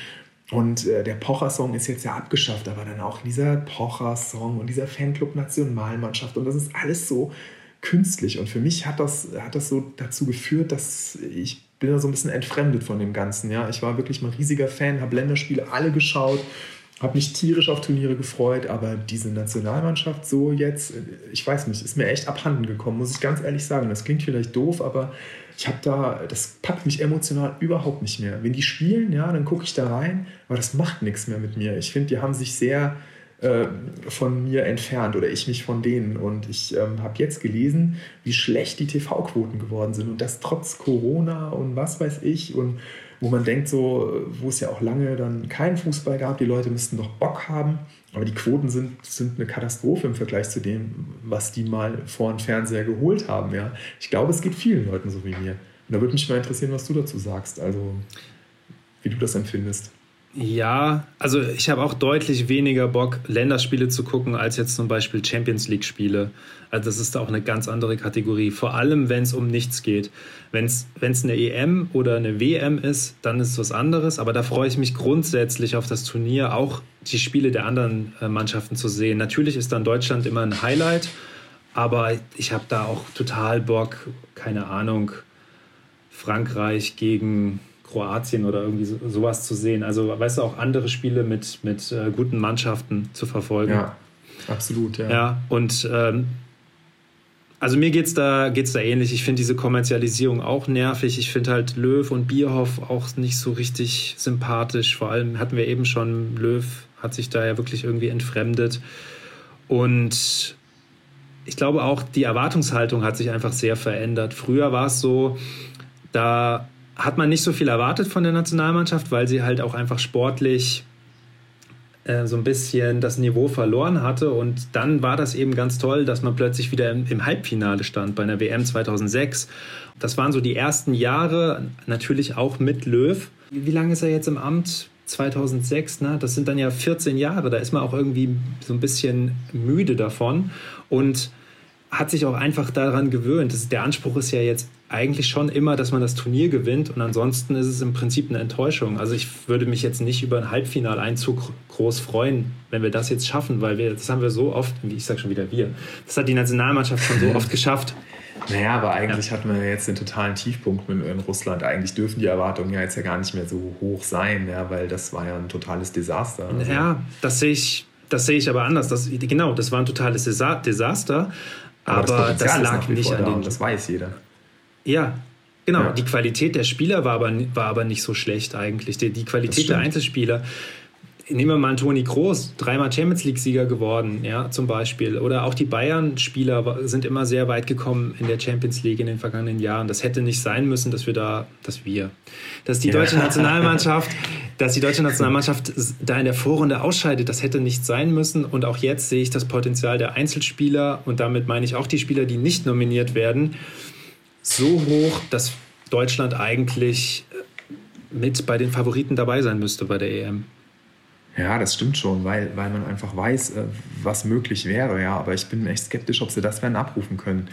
Und äh, der Pocher-Song ist jetzt ja abgeschafft, aber dann auch dieser Pocher-Song und dieser Fanclub-Nationalmannschaft und das ist alles so künstlich. Und für mich hat das, hat das so dazu geführt, dass ich bin da so ein bisschen entfremdet von dem Ganzen. Ja? Ich war wirklich mal riesiger Fan, habe Länderspiele alle geschaut, habe mich tierisch auf Turniere gefreut, aber diese Nationalmannschaft so jetzt, ich weiß nicht, ist mir echt abhanden gekommen, muss ich ganz ehrlich sagen. Das klingt vielleicht doof, aber ich habe da, das packt mich emotional überhaupt nicht mehr. Wenn die spielen, ja, dann gucke ich da rein, aber das macht nichts mehr mit mir. Ich finde, die haben sich sehr äh, von mir entfernt oder ich mich von denen. Und ich ähm, habe jetzt gelesen, wie schlecht die TV-Quoten geworden sind und das trotz Corona und was weiß ich und wo man denkt, so, wo es ja auch lange dann keinen Fußball gab, die Leute müssten doch Bock haben, aber die Quoten sind, sind eine Katastrophe im Vergleich zu dem, was die mal vor den Fernseher geholt haben. Ja. Ich glaube, es geht vielen Leuten so wie mir. Und da würde mich mal interessieren, was du dazu sagst, also wie du das empfindest. Ja, also ich habe auch deutlich weniger Bock, Länderspiele zu gucken, als jetzt zum Beispiel Champions League-Spiele. Also das ist auch eine ganz andere Kategorie. Vor allem, wenn es um nichts geht. Wenn es eine EM oder eine WM ist, dann ist es was anderes. Aber da freue ich mich grundsätzlich auf das Turnier, auch die Spiele der anderen äh, Mannschaften zu sehen. Natürlich ist dann Deutschland immer ein Highlight, aber ich habe da auch total Bock, keine Ahnung, Frankreich gegen Kroatien oder irgendwie so, sowas zu sehen. Also, weißt du, auch andere Spiele mit, mit äh, guten Mannschaften zu verfolgen. Ja, absolut, ja. Ja, und ähm, also mir geht es da, geht's da ähnlich. Ich finde diese Kommerzialisierung auch nervig. Ich finde halt Löw und Bierhoff auch nicht so richtig sympathisch. Vor allem hatten wir eben schon, Löw hat sich da ja wirklich irgendwie entfremdet. Und ich glaube auch, die Erwartungshaltung hat sich einfach sehr verändert. Früher war es so, da hat man nicht so viel erwartet von der Nationalmannschaft, weil sie halt auch einfach sportlich äh, so ein bisschen das Niveau verloren hatte. Und dann war das eben ganz toll, dass man plötzlich wieder im, im, Halbfinale stand bei einer WM 2006. Das waren so die ersten Jahre, natürlich auch mit Löw. Wie lange ist er jetzt im Amt? 2006, ne? das sind dann ja 14 Jahre, da ist man auch irgendwie so ein bisschen müde davon und hat sich auch einfach daran gewöhnt. Das, der Anspruch ist ja jetzt eigentlich schon immer, dass man das Turnier gewinnt und ansonsten ist es im Prinzip eine Enttäuschung. Also ich würde mich jetzt nicht über einen Halbfinaleinzug groß freuen, wenn wir das jetzt schaffen, weil wir, das haben wir so oft, wie ich sage schon wieder wir, das hat die Nationalmannschaft schon so oft geschafft. Naja, aber eigentlich ja. hatten wir jetzt den totalen Tiefpunkt in Russland. Eigentlich dürfen die Erwartungen ja jetzt ja gar nicht mehr so hoch sein, ja, weil das war ja ein totales Desaster. Also ja, das sehe ich, das sehe ich aber anders. Das, genau, das war ein totales Desaster. Aber, aber das, das lag nicht an den. Das weiß jeder. Ja, genau. Ja. Die Qualität der Spieler war aber, war aber nicht so schlecht eigentlich. Die, die Qualität der Einzelspieler. Nehmen wir mal einen Toni Kroos, dreimal Champions League-Sieger geworden, ja, zum Beispiel. Oder auch die Bayern-Spieler sind immer sehr weit gekommen in der Champions League in den vergangenen Jahren. Das hätte nicht sein müssen, dass wir da, dass wir, dass die deutsche Nationalmannschaft, dass die deutsche Nationalmannschaft da in der Vorrunde ausscheidet, das hätte nicht sein müssen. Und auch jetzt sehe ich das Potenzial der Einzelspieler und damit meine ich auch die Spieler, die nicht nominiert werden so hoch, dass Deutschland eigentlich äh, mit bei den Favoriten dabei sein müsste bei der EM. Ja, das stimmt schon, weil, weil man einfach weiß, äh, was möglich wäre. Ja, aber ich bin echt skeptisch, ob sie das werden abrufen können.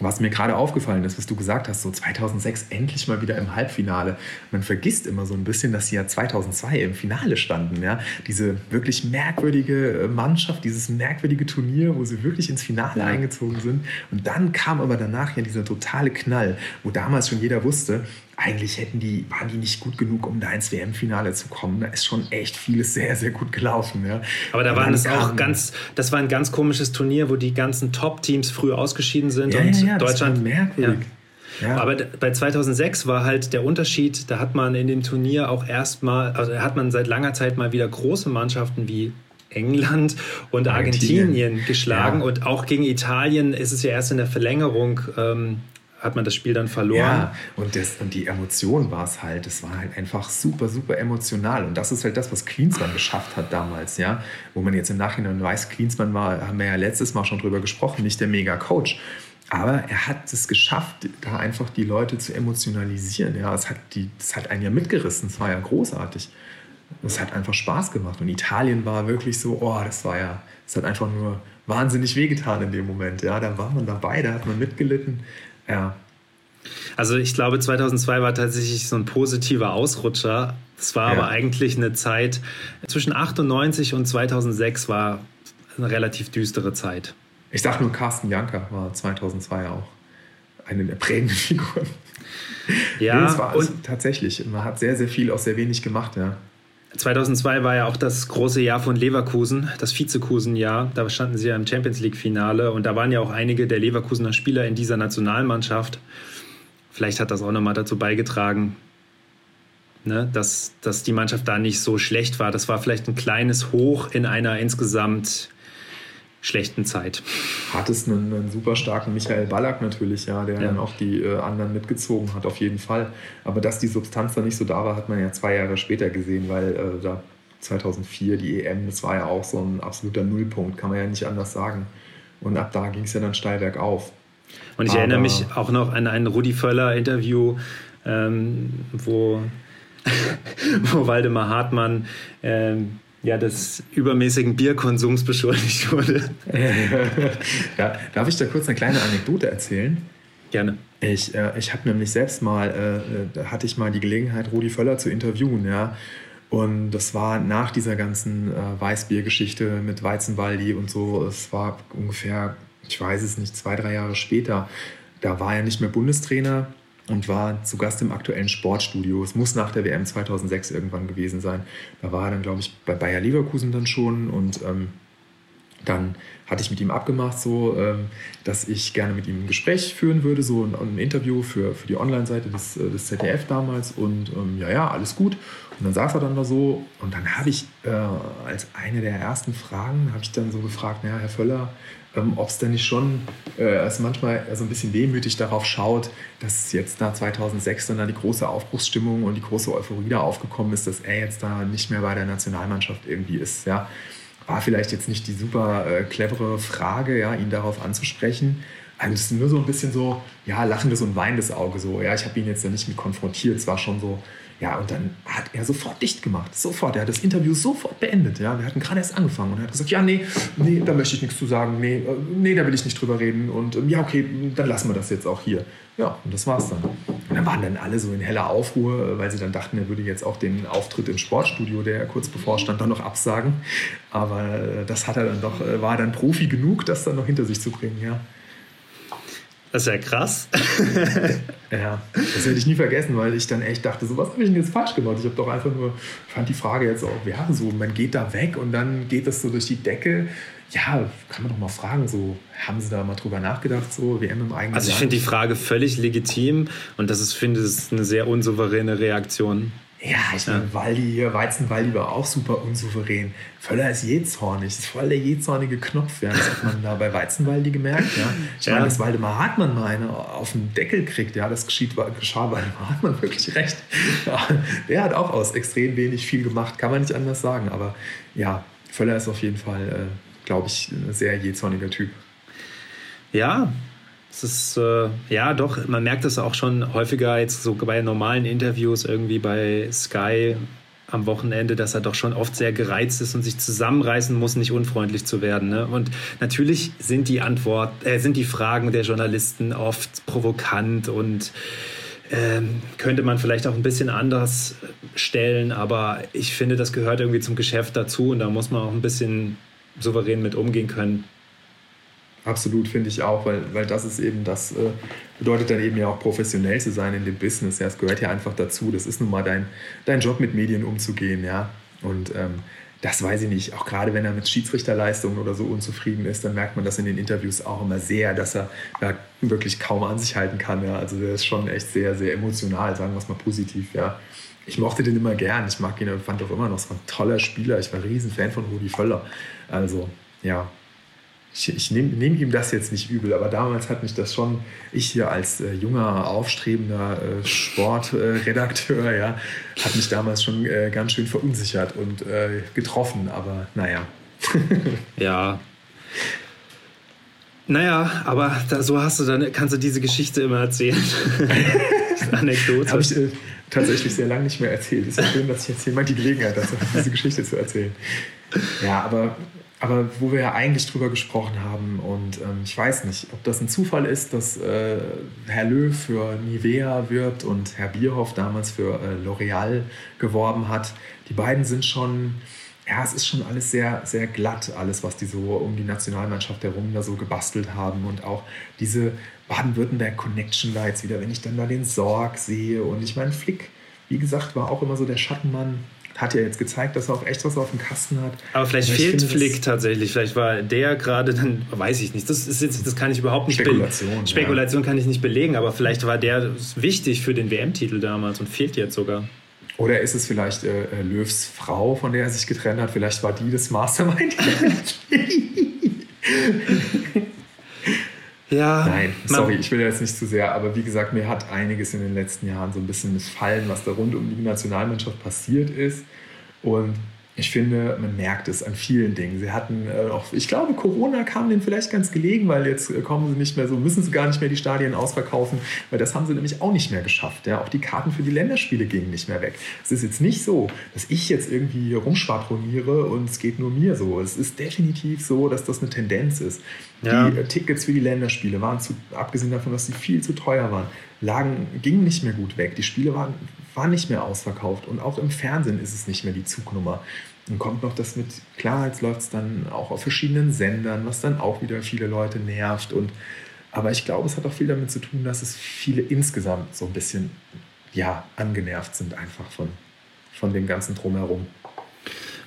Was mir gerade aufgefallen ist, was du gesagt hast, so 2006 endlich mal wieder im Halbfinale. Man vergisst immer so ein bisschen, dass sie ja 2002 im Finale standen. Ja, diese wirklich merkwürdige äh, Mannschaft, dieses merkwürdige Turnier, wo sie wirklich ins Finale eingezogen sind. Und dann kam aber danach ja dieser totale Knall, wo damals schon jeder wusste, eigentlich hätten die, waren die nicht gut genug, um da ins WM-Finale zu kommen. Da ist schon echt vieles sehr, sehr gut gelaufen. Ja. Aber da waren es auch ganz, das war ein ganz komisches Turnier, wo die ganzen Top-Teams früh ausgeschieden sind ja, und ja, ja, Deutschland. merkwürdig. Ja. Aber bei 2006 war halt der Unterschied, da hat man in dem Turnier auch erstmal, also hat man seit langer Zeit mal wieder große Mannschaften wie England und Argentinien, Argentinien geschlagen ja. und auch gegen Italien ist es ja erst in der Verlängerung ähm, hat man das Spiel dann verloren. Ja, und, das, und die Emotion war es halt. Es war halt einfach super, super emotional. Und das ist halt das, was Klinsmann geschafft hat damals, ja. Wo man jetzt im Nachhinein weiß, Klinsmann war, haben wir ja letztes Mal schon drüber gesprochen, nicht der Mega-Coach. Aber er hat es geschafft, da einfach die Leute zu emotionalisieren. Ja, es hat, die, das hat einen ja mitgerissen. Es war ja großartig. es hat einfach Spaß gemacht. Und Italien war wirklich so, oh, das war ja, es hat einfach nur wahnsinnig wehgetan in dem Moment. Ja, da war man dabei, da hat man mitgelitten. Ja. Also ich glaube, 2002 war tatsächlich so ein positiver Ausrutscher. Es war ja. aber eigentlich eine Zeit zwischen 98 und 2006 war eine relativ düstere Zeit. Ich sag nur, Carsten Janker war 2002 auch eine der prägenden Figuren. Ja, nee, war und tatsächlich. Man hat sehr, sehr viel aus sehr wenig gemacht, ja. 2002 war ja auch das große Jahr von Leverkusen, das Vizekusen-Jahr. Da standen sie ja im Champions League-Finale und da waren ja auch einige der Leverkusener Spieler in dieser Nationalmannschaft. Vielleicht hat das auch nochmal dazu beigetragen, ne, dass, dass die Mannschaft da nicht so schlecht war. Das war vielleicht ein kleines Hoch in einer insgesamt schlechten Zeit. Hattest einen, einen super starken Michael Ballack natürlich, ja, der ja. dann auch die äh, anderen mitgezogen hat, auf jeden Fall. Aber dass die Substanz da nicht so da war, hat man ja zwei Jahre später gesehen, weil äh, da 2004 die EM, das war ja auch so ein absoluter Nullpunkt, kann man ja nicht anders sagen. Und ab da ging es ja dann steil bergauf. Und ich Aber, erinnere mich auch noch an ein Rudi Völler-Interview, ähm, wo, wo Waldemar Hartmann ähm, ja, des übermäßigen Bierkonsums beschuldigt wurde. ja, darf ich da kurz eine kleine Anekdote erzählen? Gerne. Ich, äh, ich habe nämlich selbst mal, äh, hatte ich mal die Gelegenheit, Rudi Völler zu interviewen, ja. Und das war nach dieser ganzen äh, Weißbiergeschichte mit Weizenwaldi und so. Es war ungefähr, ich weiß es nicht, zwei, drei Jahre später. Da war er nicht mehr Bundestrainer und war zu Gast im aktuellen Sportstudio. Es muss nach der WM 2006 irgendwann gewesen sein. Da war er dann, glaube ich, bei Bayer Leverkusen dann schon und ähm, dann hatte ich mit ihm abgemacht, so, ähm, dass ich gerne mit ihm ein Gespräch führen würde, so ein, ein Interview für, für die Online-Seite des, äh, des ZDF damals. Und ähm, ja, ja, alles gut. Und dann saß er dann da so. Und dann habe ich äh, als eine der ersten Fragen, habe ich dann so gefragt, naja, Herr Völler, ähm, ob es denn nicht schon äh, also manchmal so ein bisschen wehmütig darauf schaut, dass jetzt da 2006 dann da die große Aufbruchsstimmung und die große Euphorie da aufgekommen ist, dass er jetzt da nicht mehr bei der Nationalmannschaft irgendwie ist. Ja. War vielleicht jetzt nicht die super äh, clevere Frage, ja, ihn darauf anzusprechen. Also es ist nur so ein bisschen so, ja, lachendes und weinendes Auge so. Ja, ich habe ihn jetzt da nicht mit konfrontiert. Es war schon so, ja, und dann hat er sofort dicht gemacht. Sofort. Er hat das Interview sofort beendet. Ja. Wir hatten gerade erst angefangen und er hat gesagt, ja, nee, nee, da möchte ich nichts zu sagen. Nee, äh, nee, da will ich nicht drüber reden. Und ähm, ja, okay, dann lassen wir das jetzt auch hier. Ja, und das war's dann. Und dann waren dann alle so in heller Aufruhr, äh, weil sie dann dachten, er würde jetzt auch den Auftritt im Sportstudio, der kurz bevor stand, dann noch absagen. Aber äh, das hat er dann doch, war dann Profi genug, das dann noch hinter sich zu bringen, ja. Das ist ja krass. ja, das werde ich nie vergessen, weil ich dann echt dachte, so was habe ich denn jetzt falsch gemacht? Ich habe doch einfach nur, fand die Frage jetzt auch, ja, so, man geht da weg und dann geht das so durch die Decke. Ja, kann man doch mal fragen, so, haben Sie da mal drüber nachgedacht, so WM im eigenen Also ich finde die Frage völlig legitim und das ist, finde ich, eine sehr unsouveräne Reaktion. Ja, ich meine, ja. Waldi hier, Weizenwaldi war auch super unsouverän. Völler ist jähzornig, das ist voll der jähzornige Knopf. Ja. Das hat man da bei Weizenwaldi gemerkt. Ja. Ich ja. meine, dass Waldemar Hartmann mal eine auf den Deckel kriegt, ja, das geschieht, geschah Waldemar Hartmann wirklich recht. Ja, der hat auch aus extrem wenig viel gemacht, kann man nicht anders sagen. Aber ja, Völler ist auf jeden Fall, äh, glaube ich, ein sehr jähzorniger Typ. Ja, es ist, äh, ja, doch, man merkt es auch schon häufiger jetzt so bei normalen Interviews irgendwie bei Sky am Wochenende, dass er doch schon oft sehr gereizt ist und sich zusammenreißen muss, nicht unfreundlich zu werden. Ne? Und natürlich sind die Antwort, äh, sind die Fragen der Journalisten oft provokant und ähm, könnte man vielleicht auch ein bisschen anders stellen, aber ich finde, das gehört irgendwie zum Geschäft dazu und da muss man auch ein bisschen souverän mit umgehen können. Absolut, finde ich auch, weil, weil das ist eben, das äh, bedeutet dann eben ja auch professionell zu sein in dem Business. Ja, es gehört ja einfach dazu. Das ist nun mal dein, dein Job, mit Medien umzugehen, ja. Und ähm, das weiß ich nicht. Auch gerade wenn er mit Schiedsrichterleistungen oder so unzufrieden ist, dann merkt man das in den Interviews auch immer sehr, dass er ja, wirklich kaum an sich halten kann. Ja. Also der ist schon echt sehr, sehr emotional, sagen wir es mal positiv, ja. Ich mochte den immer gern. Ich mag ihn und fand auch immer noch so ein toller Spieler. Ich war ein Riesenfan von Rudi Völler. Also, ja, ich, ich nehme nehm ihm das jetzt nicht übel, aber damals hat mich das schon, ich hier als äh, junger, aufstrebender äh, Sportredakteur, äh, ja, hat mich damals schon äh, ganz schön verunsichert und äh, getroffen, aber naja. ja. Naja, aber da, so hast du dann, kannst du diese Geschichte immer erzählen. Anekdote. Habe ich äh, tatsächlich sehr lange nicht mehr erzählt. Es ist schön, dass ich jetzt jemand die Gelegenheit habe, diese Geschichte zu erzählen. Ja, aber, aber wo wir ja eigentlich drüber gesprochen haben und ähm, ich weiß nicht, ob das ein Zufall ist, dass äh, Herr Löw für Nivea wirbt und Herr Bierhoff damals für äh, L'Oreal geworben hat. Die beiden sind schon ja, es ist schon alles sehr, sehr glatt, alles, was die so um die Nationalmannschaft herum da so gebastelt haben. Und auch diese Baden-Württemberg Connection da jetzt wieder, wenn ich dann da den Sorg sehe. Und ich meine, Flick, wie gesagt, war auch immer so der Schattenmann. Hat ja jetzt gezeigt, dass er auch echt was auf dem Kasten hat. Aber vielleicht fehlt finde, Flick tatsächlich. Vielleicht war der gerade dann, weiß ich nicht. Das, ist jetzt, das kann ich überhaupt nicht Spekulation. Spekulation ja. kann ich nicht belegen, aber vielleicht war der wichtig für den WM-Titel damals und fehlt jetzt sogar. Oder ist es vielleicht äh, äh, Löws Frau, von der er sich getrennt hat? Vielleicht war die das Mastermind. Ja. Nein, sorry, ich will jetzt nicht zu sehr, aber wie gesagt, mir hat einiges in den letzten Jahren so ein bisschen missfallen, was da rund um die Nationalmannschaft passiert ist. Und ich finde, man merkt es an vielen Dingen. Sie hatten äh, auch, ich glaube, Corona kam denen vielleicht ganz gelegen, weil jetzt äh, kommen sie nicht mehr so, müssen sie gar nicht mehr die Stadien ausverkaufen, weil das haben sie nämlich auch nicht mehr geschafft. Ja? Auch die Karten für die Länderspiele gingen nicht mehr weg. Es ist jetzt nicht so, dass ich jetzt irgendwie rumschwadroniere und es geht nur mir so. Es ist definitiv so, dass das eine Tendenz ist. Ja. Die äh, Tickets für die Länderspiele waren zu, abgesehen davon, dass sie viel zu teuer waren, lagen, gingen nicht mehr gut weg. Die Spiele waren, waren nicht mehr ausverkauft und auch im Fernsehen ist es nicht mehr die Zugnummer. Dann kommt noch das mit, klar, dann auch auf verschiedenen Sendern, was dann auch wieder viele Leute nervt. Und, aber ich glaube, es hat auch viel damit zu tun, dass es viele insgesamt so ein bisschen ja, angenervt sind einfach von, von dem ganzen Drumherum.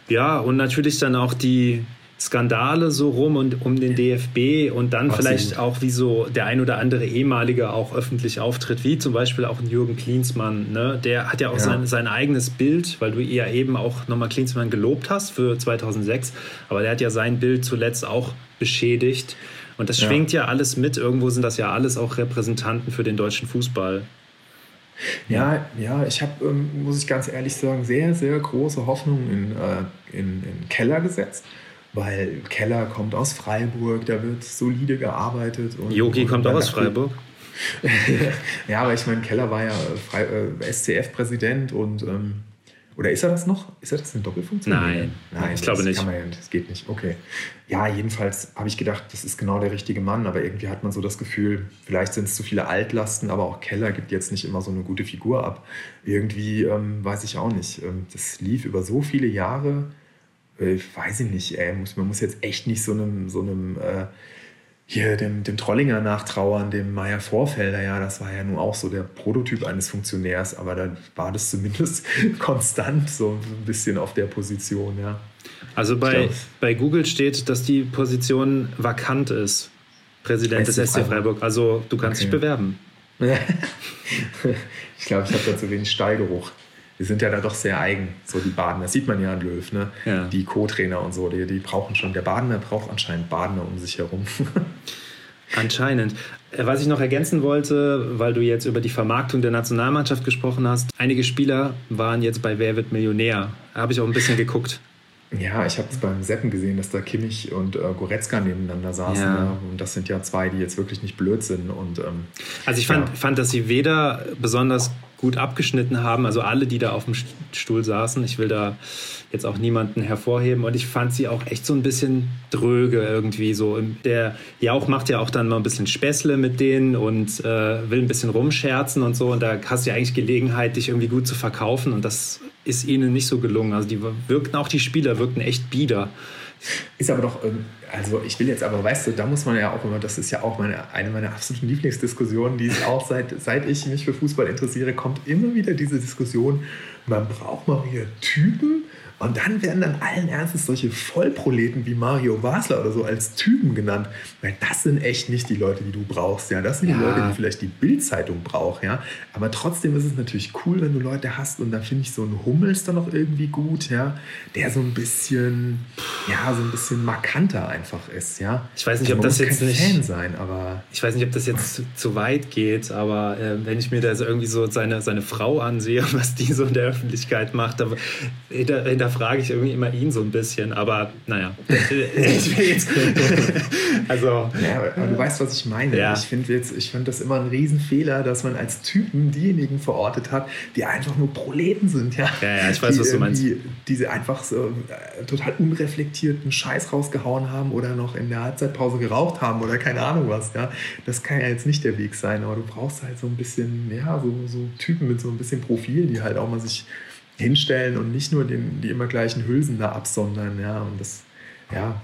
Ja, und natürlich dann auch die, Skandale so rum und um den DFB und dann Absolut. vielleicht auch wie so der ein oder andere ehemalige auch öffentlich auftritt, wie zum Beispiel auch ein Jürgen Klinsmann. Ne? Der hat ja auch ja. Sein, sein eigenes Bild, weil du ja eben auch nochmal Klinsmann gelobt hast für 2006, aber der hat ja sein Bild zuletzt auch beschädigt. Und das ja. schwingt ja alles mit. Irgendwo sind das ja alles auch Repräsentanten für den deutschen Fußball. Ja, ja, ich habe, ähm, muss ich ganz ehrlich sagen, sehr, sehr große Hoffnungen in, äh, in, in Keller gesetzt weil Keller kommt aus Freiburg, da wird solide gearbeitet. Yogi kommt auch aus Freiburg. ja, aber ich meine, Keller war ja äh, SCF-Präsident und ähm, oder ist er das noch? Ist er das eine Doppelfunktion? Nein, nein, ich glaube nicht. Kann man ja, das geht nicht. Okay. Ja, jedenfalls habe ich gedacht, das ist genau der richtige Mann, aber irgendwie hat man so das Gefühl, vielleicht sind es zu viele Altlasten, aber auch Keller gibt jetzt nicht immer so eine gute Figur ab. Irgendwie ähm, weiß ich auch nicht. Ähm, das lief über so viele Jahre ich weiß ich nicht, ey, muss, man muss jetzt echt nicht so einem, so einem äh, hier dem, dem Trollinger nachtrauern, dem Meier Vorfelder, ja, das war ja nun auch so der Prototyp eines Funktionärs, aber da war das zumindest konstant so ein bisschen auf der Position, ja. Also bei, bei Google steht, dass die Position vakant ist, Präsident des SC Freiburg. Also du kannst okay. dich bewerben. ich glaube, ich habe da zu wenig Stallgeruch die sind ja da doch sehr eigen, so die Baden. Das sieht man ja an Löw, ne? Ja. Die Co-Trainer und so, die, die brauchen schon, der Badener braucht anscheinend Badener um sich herum. Anscheinend. Äh, was ich noch ergänzen wollte, weil du jetzt über die Vermarktung der Nationalmannschaft gesprochen hast, einige Spieler waren jetzt bei Wer wird Millionär. Da habe ich auch ein bisschen geguckt. Ja, ich habe es beim Seppen gesehen, dass da Kimmich und äh, Goretzka nebeneinander saßen. Ja. Ja. Und das sind ja zwei, die jetzt wirklich nicht blöd sind. Und, ähm, also ich fand, ja. fand, dass sie weder besonders gut abgeschnitten haben. Also alle, die da auf dem Stuhl saßen. Ich will da jetzt auch niemanden hervorheben. Und ich fand sie auch echt so ein bisschen dröge irgendwie. So der Jauch macht ja auch dann mal ein bisschen Späßle mit denen und äh, will ein bisschen rumscherzen und so. Und da hast du ja eigentlich Gelegenheit, dich irgendwie gut zu verkaufen. Und das ist ihnen nicht so gelungen. Also die wirkten auch die Spieler wirkten echt bieder. Ist aber doch, ähm, also ich will jetzt aber, weißt du, da muss man ja auch immer, das ist ja auch meine, eine meiner absoluten Lieblingsdiskussionen, die ist auch seit, seit ich mich für Fußball interessiere, kommt immer wieder diese Diskussion, man braucht mal wieder Typen, und dann werden dann allen Ernstes solche Vollproleten wie Mario Wasler oder so als Typen genannt. Weil das sind echt nicht die Leute, die du brauchst. Ja, das sind ja. die Leute, die vielleicht die Bildzeitung braucht. Ja, aber trotzdem ist es natürlich cool, wenn du Leute hast. Und da finde ich so ein Hummels dann noch irgendwie gut. Ja, der so ein bisschen, ja, so ein bisschen markanter einfach ist. Ja, ich weiß nicht, also ob das jetzt nicht Fan sein, aber ich weiß nicht, ob das jetzt zu, zu weit geht. Aber äh, wenn ich mir da so irgendwie so seine seine Frau ansehe, was die so in der Öffentlichkeit macht, da, da, hinterfrage ich irgendwie immer ihn so ein bisschen. Aber naja, ich will jetzt. also. Ja, aber du weißt, was ich meine. Ja. Ich finde find das immer ein Riesenfehler, dass man als Typen diejenigen verortet hat, die einfach nur Proleten sind. Ja, ja, ja ich weiß, die, was du meinst. Die, die einfach so äh, total unreflektierten Scheiß rausgehauen haben oder noch in der Halbzeitpause geraucht haben oder keine Ahnung was. Ja, das kann ja jetzt nicht der Weg sein. Aber du brauchst halt so ein bisschen, ja, so, so Typen mit so ein bisschen Profil, die halt auch mal sich hinstellen und nicht nur den, die immer gleichen Hülsen da absondern. Ja, und das, ja,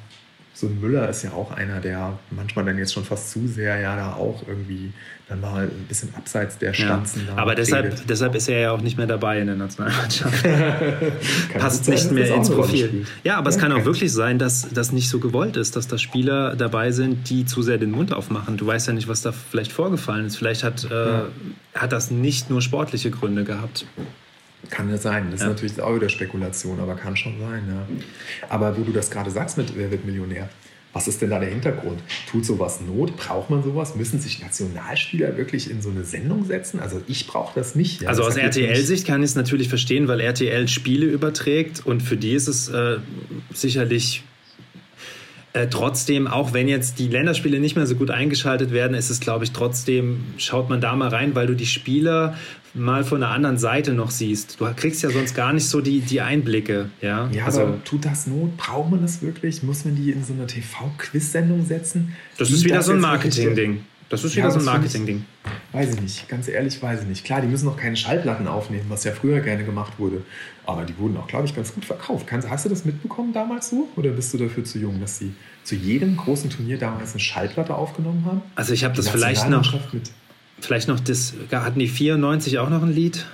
so ein Müller ist ja auch einer, der manchmal dann jetzt schon fast zu sehr ja da auch irgendwie dann mal ein bisschen abseits der Stanzen. Ja, aber deshalb, deshalb ist er ja auch nicht mehr dabei in der Nationalmannschaft. Passt sein, nicht mehr ins Profil. Ja, aber ja, es kann auch wirklich sein, dass das nicht so gewollt ist, dass da Spieler dabei sind, die zu sehr den Mund aufmachen. Du weißt ja nicht, was da vielleicht vorgefallen ist. Vielleicht hat, äh, ja. hat das nicht nur sportliche Gründe gehabt. Kann ja sein. Das ja. ist natürlich auch wieder Spekulation, aber kann schon sein. Ja. Aber wo du das gerade sagst mit Wer wird Millionär? Was ist denn da der Hintergrund? Tut sowas Not? Braucht man sowas? Müssen sich Nationalspieler wirklich in so eine Sendung setzen? Also ich brauche das nicht. Ja. Also aus RTL-Sicht kann ich es natürlich verstehen, weil RTL Spiele überträgt und für die ist es äh, sicherlich äh, trotzdem, auch wenn jetzt die Länderspiele nicht mehr so gut eingeschaltet werden, ist es, glaube ich, trotzdem, schaut man da mal rein, weil du die Spieler mal von der anderen Seite noch siehst. Du kriegst ja sonst gar nicht so die, die Einblicke. Ja, ja also, aber tut das Not? Braucht man das wirklich? Muss man die in so eine TV-Quiz-Sendung setzen? Das ist wieder so ein Marketing-Ding. Das ist wieder ja, so ein Marketing-Ding. Weiß ich nicht, ganz ehrlich, weiß ich nicht. Klar, die müssen noch keine Schallplatten aufnehmen, was ja früher gerne gemacht wurde. Aber die wurden auch, glaube ich, ganz gut verkauft. Hast du das mitbekommen damals so? Oder bist du dafür zu jung, dass sie zu jedem großen Turnier damals eine Schallplatte aufgenommen haben? Also ich habe das vielleicht noch, vielleicht noch das, hatten die 94 auch noch ein Lied?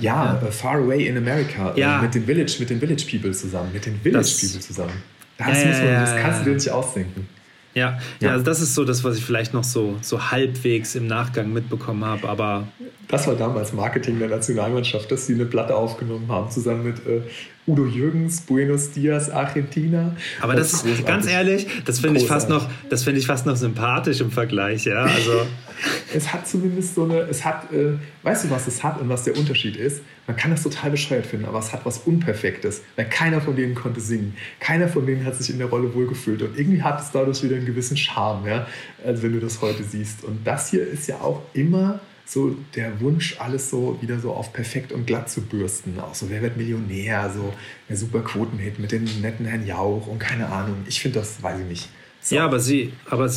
Ja, ja. Far Away in America. Äh, ja. Mit den Village, mit den Village People zusammen. Mit den Village das, People zusammen. Das, ja, man, das kannst du dir nicht ausdenken. Ja, ja, also das ist so das, was ich vielleicht noch so, so halbwegs im Nachgang mitbekommen habe, aber. Das war damals Marketing der Nationalmannschaft, dass sie eine Platte aufgenommen haben, zusammen mit äh, Udo Jürgens, Buenos Dias, Argentina. Aber das, das ist, ganz ehrlich, das finde ich fast noch, das finde ich fast noch sympathisch im Vergleich, ja. Also. es hat zumindest so eine, es hat, äh, weißt du, was es hat und was der Unterschied ist? Man kann das total bescheuert finden, aber es hat was Unperfektes, weil keiner von denen konnte singen. Keiner von denen hat sich in der Rolle wohlgefühlt und irgendwie hat es dadurch wieder einen gewissen Charme, ja, also wenn du das heute siehst. Und das hier ist ja auch immer so der Wunsch, alles so wieder so auf perfekt und glatt zu bürsten. Auch so, wer wird Millionär? So der super Quotenhit mit dem netten Herrn Jauch und keine Ahnung. Ich finde das, weiß ich nicht. So. Ja, aber sie, aber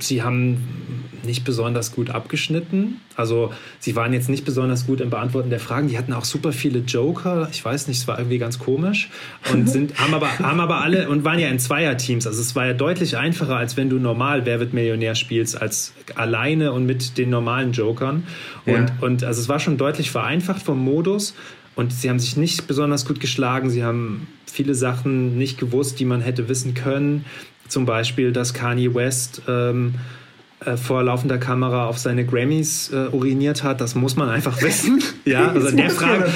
sie haben nicht besonders gut abgeschnitten. Also sie waren jetzt nicht besonders gut im Beantworten der Fragen. Die hatten auch super viele Joker. Ich weiß nicht, es war irgendwie ganz komisch. Und sind, haben, aber, haben aber alle und waren ja in Zweierteams. Also es war ja deutlich einfacher, als wenn du normal Wer wird Millionär spielst, als alleine und mit den normalen Jokern. Und, ja. und also es war schon deutlich vereinfacht vom Modus. Und sie haben sich nicht besonders gut geschlagen. Sie haben viele Sachen nicht gewusst, die man hätte wissen können. Zum Beispiel, dass Kanye West ähm, äh, vor laufender Kamera auf seine Grammys äh, uriniert hat, das muss man einfach wissen. ja, also an der, Frage,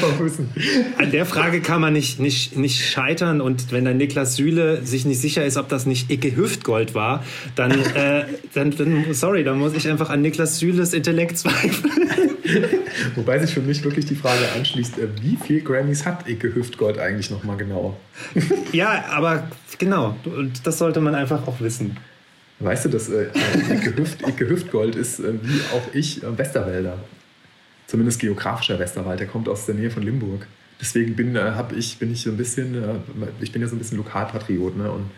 an der Frage kann man nicht, nicht, nicht scheitern. Und wenn dann Niklas Süle sich nicht sicher ist, ob das nicht Icke Hüftgold war, dann, äh, dann, dann, sorry, dann muss ich einfach an Niklas Süles Intellekt zweifeln. Wobei sich für mich wirklich die Frage anschließt, äh, wie viel Grammys hat Icke Hüftgold eigentlich nochmal genau? ja, aber genau, und das sollte man einfach auch wissen. Weißt du, dass äh, Icke, Hüft, Icke Hüftgold ist, äh, wie auch ich, äh, Westerwälder. Zumindest geografischer Westerwald. Der kommt aus der Nähe von Limburg. Deswegen bin, äh, ich, bin ich so ein bisschen, äh, ich bin ja so ein bisschen Lokalpatriot. Ne? Und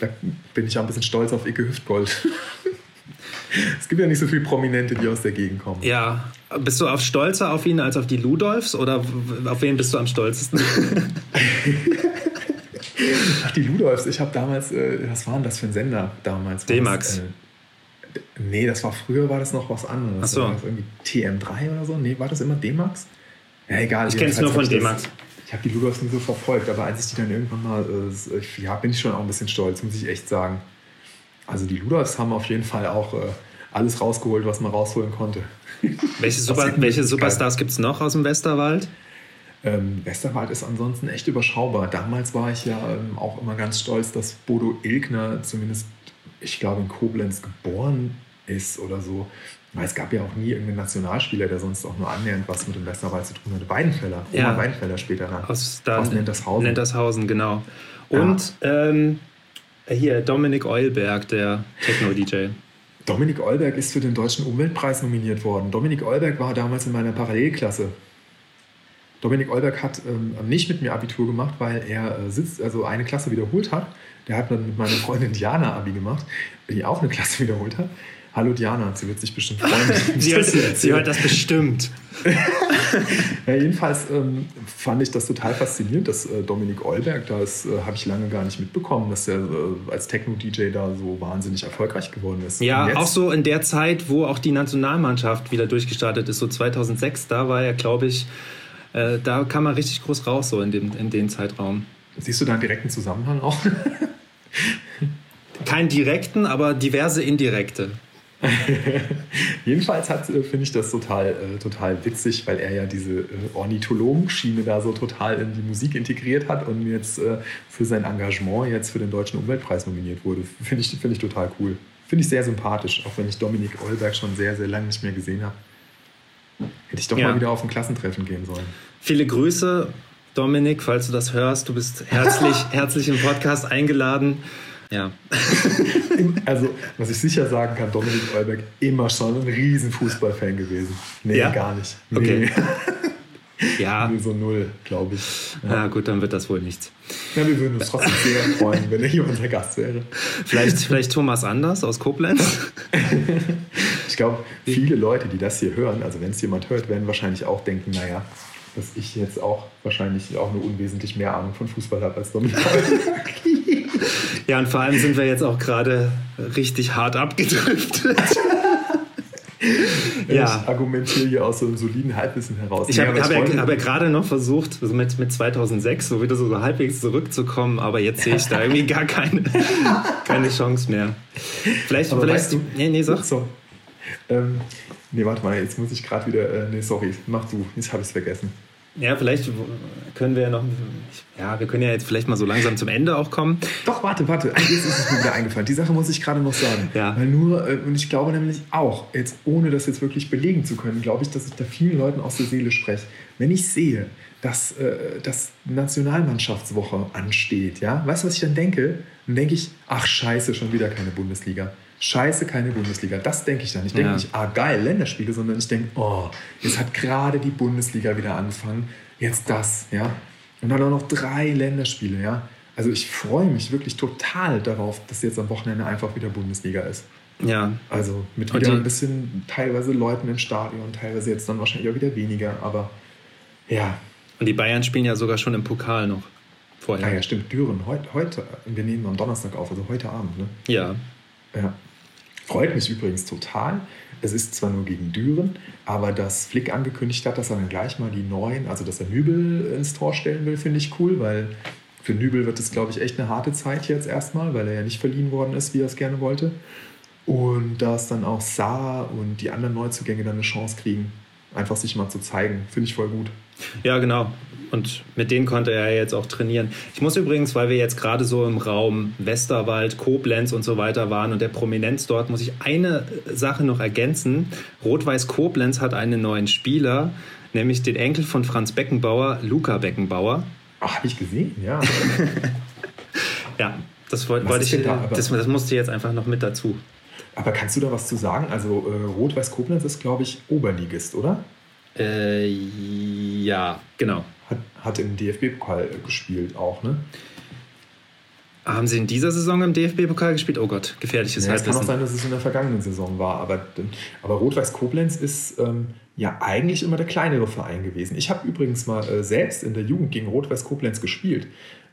da bin ich auch ein bisschen stolz auf Icke Hüftgold. es gibt ja nicht so viele Prominente, die aus der Gegend kommen. Ja. Bist du auf stolzer auf ihn als auf die Ludolfs oder auf wen bist du am stolzesten? Ach, die Ludolfs. Ich habe damals, äh, was war denn das für ein Sender damals? D-Max. Äh, nee, das war früher, war das noch was anderes. Ach so. War irgendwie TM3 oder so? Nee, war das immer D-Max? Ja, egal. Ich kenne es nur von D-Max. Ich habe die Ludolfs nie so verfolgt, aber als ich die dann irgendwann mal, äh, ja, bin ich schon auch ein bisschen stolz, muss ich echt sagen. Also die Ludolfs haben auf jeden Fall auch äh, alles rausgeholt, was man rausholen konnte. Welche, Super, welche Superstars gibt es noch aus dem Westerwald? Ähm, Westerwald ist ansonsten echt überschaubar. Damals war ich ja ähm, auch immer ganz stolz, dass Bodo Ilgner zumindest, ich glaube, in Koblenz geboren ist oder so. Weil es gab ja auch nie irgendeinen Nationalspieler, der sonst auch nur annähernd was mit dem Westerwald zu tun hatte. Weidenfeller, Ja. Oma Weidenfeller später dann. Aus, da, Aus Nentershausen. Nentershausen, genau. Und ähm, hier, Dominik Eulberg, der Techno-DJ. Dominik Eulberg ist für den Deutschen Umweltpreis nominiert worden. Dominik Eulberg war damals in meiner Parallelklasse. Dominik Eulberg hat ähm, nicht mit mir Abitur gemacht, weil er äh, sitzt, also eine Klasse wiederholt hat. Der hat dann mit meiner Freundin Diana Abi gemacht, die auch eine Klasse wiederholt hat. Hallo Diana, sie wird sich bestimmt freuen. Sie, hört, sie hört das bestimmt. Ja, jedenfalls ähm, fand ich das total faszinierend, dass äh, Dominik Eulberg, das äh, habe ich lange gar nicht mitbekommen, dass er äh, als Techno-DJ da so wahnsinnig erfolgreich geworden ist. Ja, auch so in der Zeit, wo auch die Nationalmannschaft wieder durchgestartet ist, so 2006, da war er, glaube ich, äh, da kam er richtig groß raus, so in dem, in dem Zeitraum. Siehst du da einen direkten Zusammenhang auch? Keinen direkten, aber diverse indirekte. Jedenfalls hat, äh, finde ich das total, äh, total witzig, weil er ja diese äh, Ornithologenschiene da so total in die Musik integriert hat und jetzt äh, für sein Engagement jetzt für den Deutschen Umweltpreis nominiert wurde. Finde ich, finde ich total cool. Finde ich sehr sympathisch, auch wenn ich Dominik Eulberg schon sehr, sehr lange nicht mehr gesehen habe. Hätte ich doch Ja. mal wieder auf ein Klassentreffen gehen sollen. Viele Grüße, Dominik, falls du das hörst. Du bist herzlich, herzlich im Podcast eingeladen. Ja, Also, was ich sicher sagen kann, Dominik Eulberg immer schon ein riesen Fußballfan gewesen. Nee, Ja? gar nicht. Okay. Nee, ja. nee, so null, glaube ich. Na gut, dann wird das wohl nichts. Ja, wir würden uns trotzdem sehr freuen, wenn er hier unser Gast wäre. Vielleicht, vielleicht Thomas Anders aus Koblenz. Ich glaube, viele Leute, die das hier hören, also wenn es jemand hört, werden wahrscheinlich auch denken, naja, dass ich jetzt auch wahrscheinlich auch nur unwesentlich mehr Ahnung von Fußball habe als Dominik. Ja, und vor allem sind wir jetzt auch gerade richtig hart abgedriftet. Ich ja. argumentiere hier aus so einem soliden Halbwissen heraus. Ich habe hab ja, hab ja gerade noch versucht, also mit, mit 2006 so wieder so halbwegs zurückzukommen, aber jetzt sehe ich da irgendwie gar keine, keine Chance mehr. Vielleicht, Aber vielleicht. weißt du- nee, nee, sag. So. Ähm, nee, warte mal, jetzt muss ich gerade wieder. Äh, nee, sorry, mach du. Jetzt habe ich es vergessen. Ja, vielleicht können wir ja noch. Ja, wir können ja jetzt vielleicht mal so langsam zum Ende auch kommen. Doch, warte, warte. Jetzt ist es mir wieder eingefallen. Die Sache muss ich gerade noch sagen. Ja. Weil nur, äh, und ich glaube nämlich auch, jetzt ohne das jetzt wirklich belegen zu können, glaube ich, dass ich da vielen Leuten aus der Seele spreche. Wenn ich sehe, dass äh, das Nationalmannschaftswoche ansteht, ja, weißt du, was ich dann denke? Dann denke ich, ach scheiße, schon wieder keine Bundesliga. Scheiße, keine Bundesliga. Das denke ich dann. Ich denke Ja. nicht, ah geil, Länderspiele, sondern ich denke, oh, jetzt hat gerade die Bundesliga wieder angefangen. Jetzt das, ja. Und dann auch noch drei Länderspiele, ja. Also ich freue mich wirklich total darauf, dass jetzt am Wochenende einfach wieder Bundesliga ist. Ja, Also mit wieder ein bisschen teilweise Leuten im Stadion, teilweise jetzt dann wahrscheinlich auch wieder weniger, aber ja. und die Bayern spielen ja sogar schon im Pokal noch vorher. Ah ja, stimmt, Düren, heute, heute, wir nehmen am Donnerstag auf, also heute Abend, ne? Ja. Ja. Freut mich übrigens total. Es ist zwar nur gegen Düren, aber dass Flick angekündigt hat, dass er dann gleich mal die neuen, also dass er Nübel ins Tor stellen will, finde ich cool, weil für Nübel wird es, glaube ich, echt eine harte Zeit jetzt erstmal, weil er ja nicht verliehen worden ist, wie er es gerne wollte. Und dass dann auch Saar und die anderen Neuzugänge dann eine Chance kriegen, einfach sich mal zu zeigen, finde ich voll gut. Ja, genau. Und mit denen konnte er jetzt auch trainieren. Ich muss übrigens, weil wir jetzt gerade so im Raum Westerwald, Koblenz und so weiter waren und der Prominenz dort, muss ich eine Sache noch ergänzen. Rot-Weiß Koblenz hat einen neuen Spieler, nämlich den Enkel von Franz Beckenbauer, Luca Beckenbauer. Ach, habe ich gesehen, ja. Ja, das wollte ist ich, da das, das musste jetzt einfach noch mit dazu. Aber kannst du da was zu sagen? Also äh, Rot-Weiß Koblenz ist, glaube ich, Oberligist, oder? Äh, ja, genau. Hat, hat im DFB-Pokal gespielt auch, ne? Haben Sie in dieser Saison im DFB-Pokal gespielt? Oh Gott, gefährliches Ja, es kann auch sein, dass es in der vergangenen Saison war, aber, aber Rot-Weiß Koblenz ist ähm, ja eigentlich immer der kleinere Verein gewesen. Ich habe übrigens mal äh, selbst in der Jugend gegen Rot-Weiß Koblenz gespielt.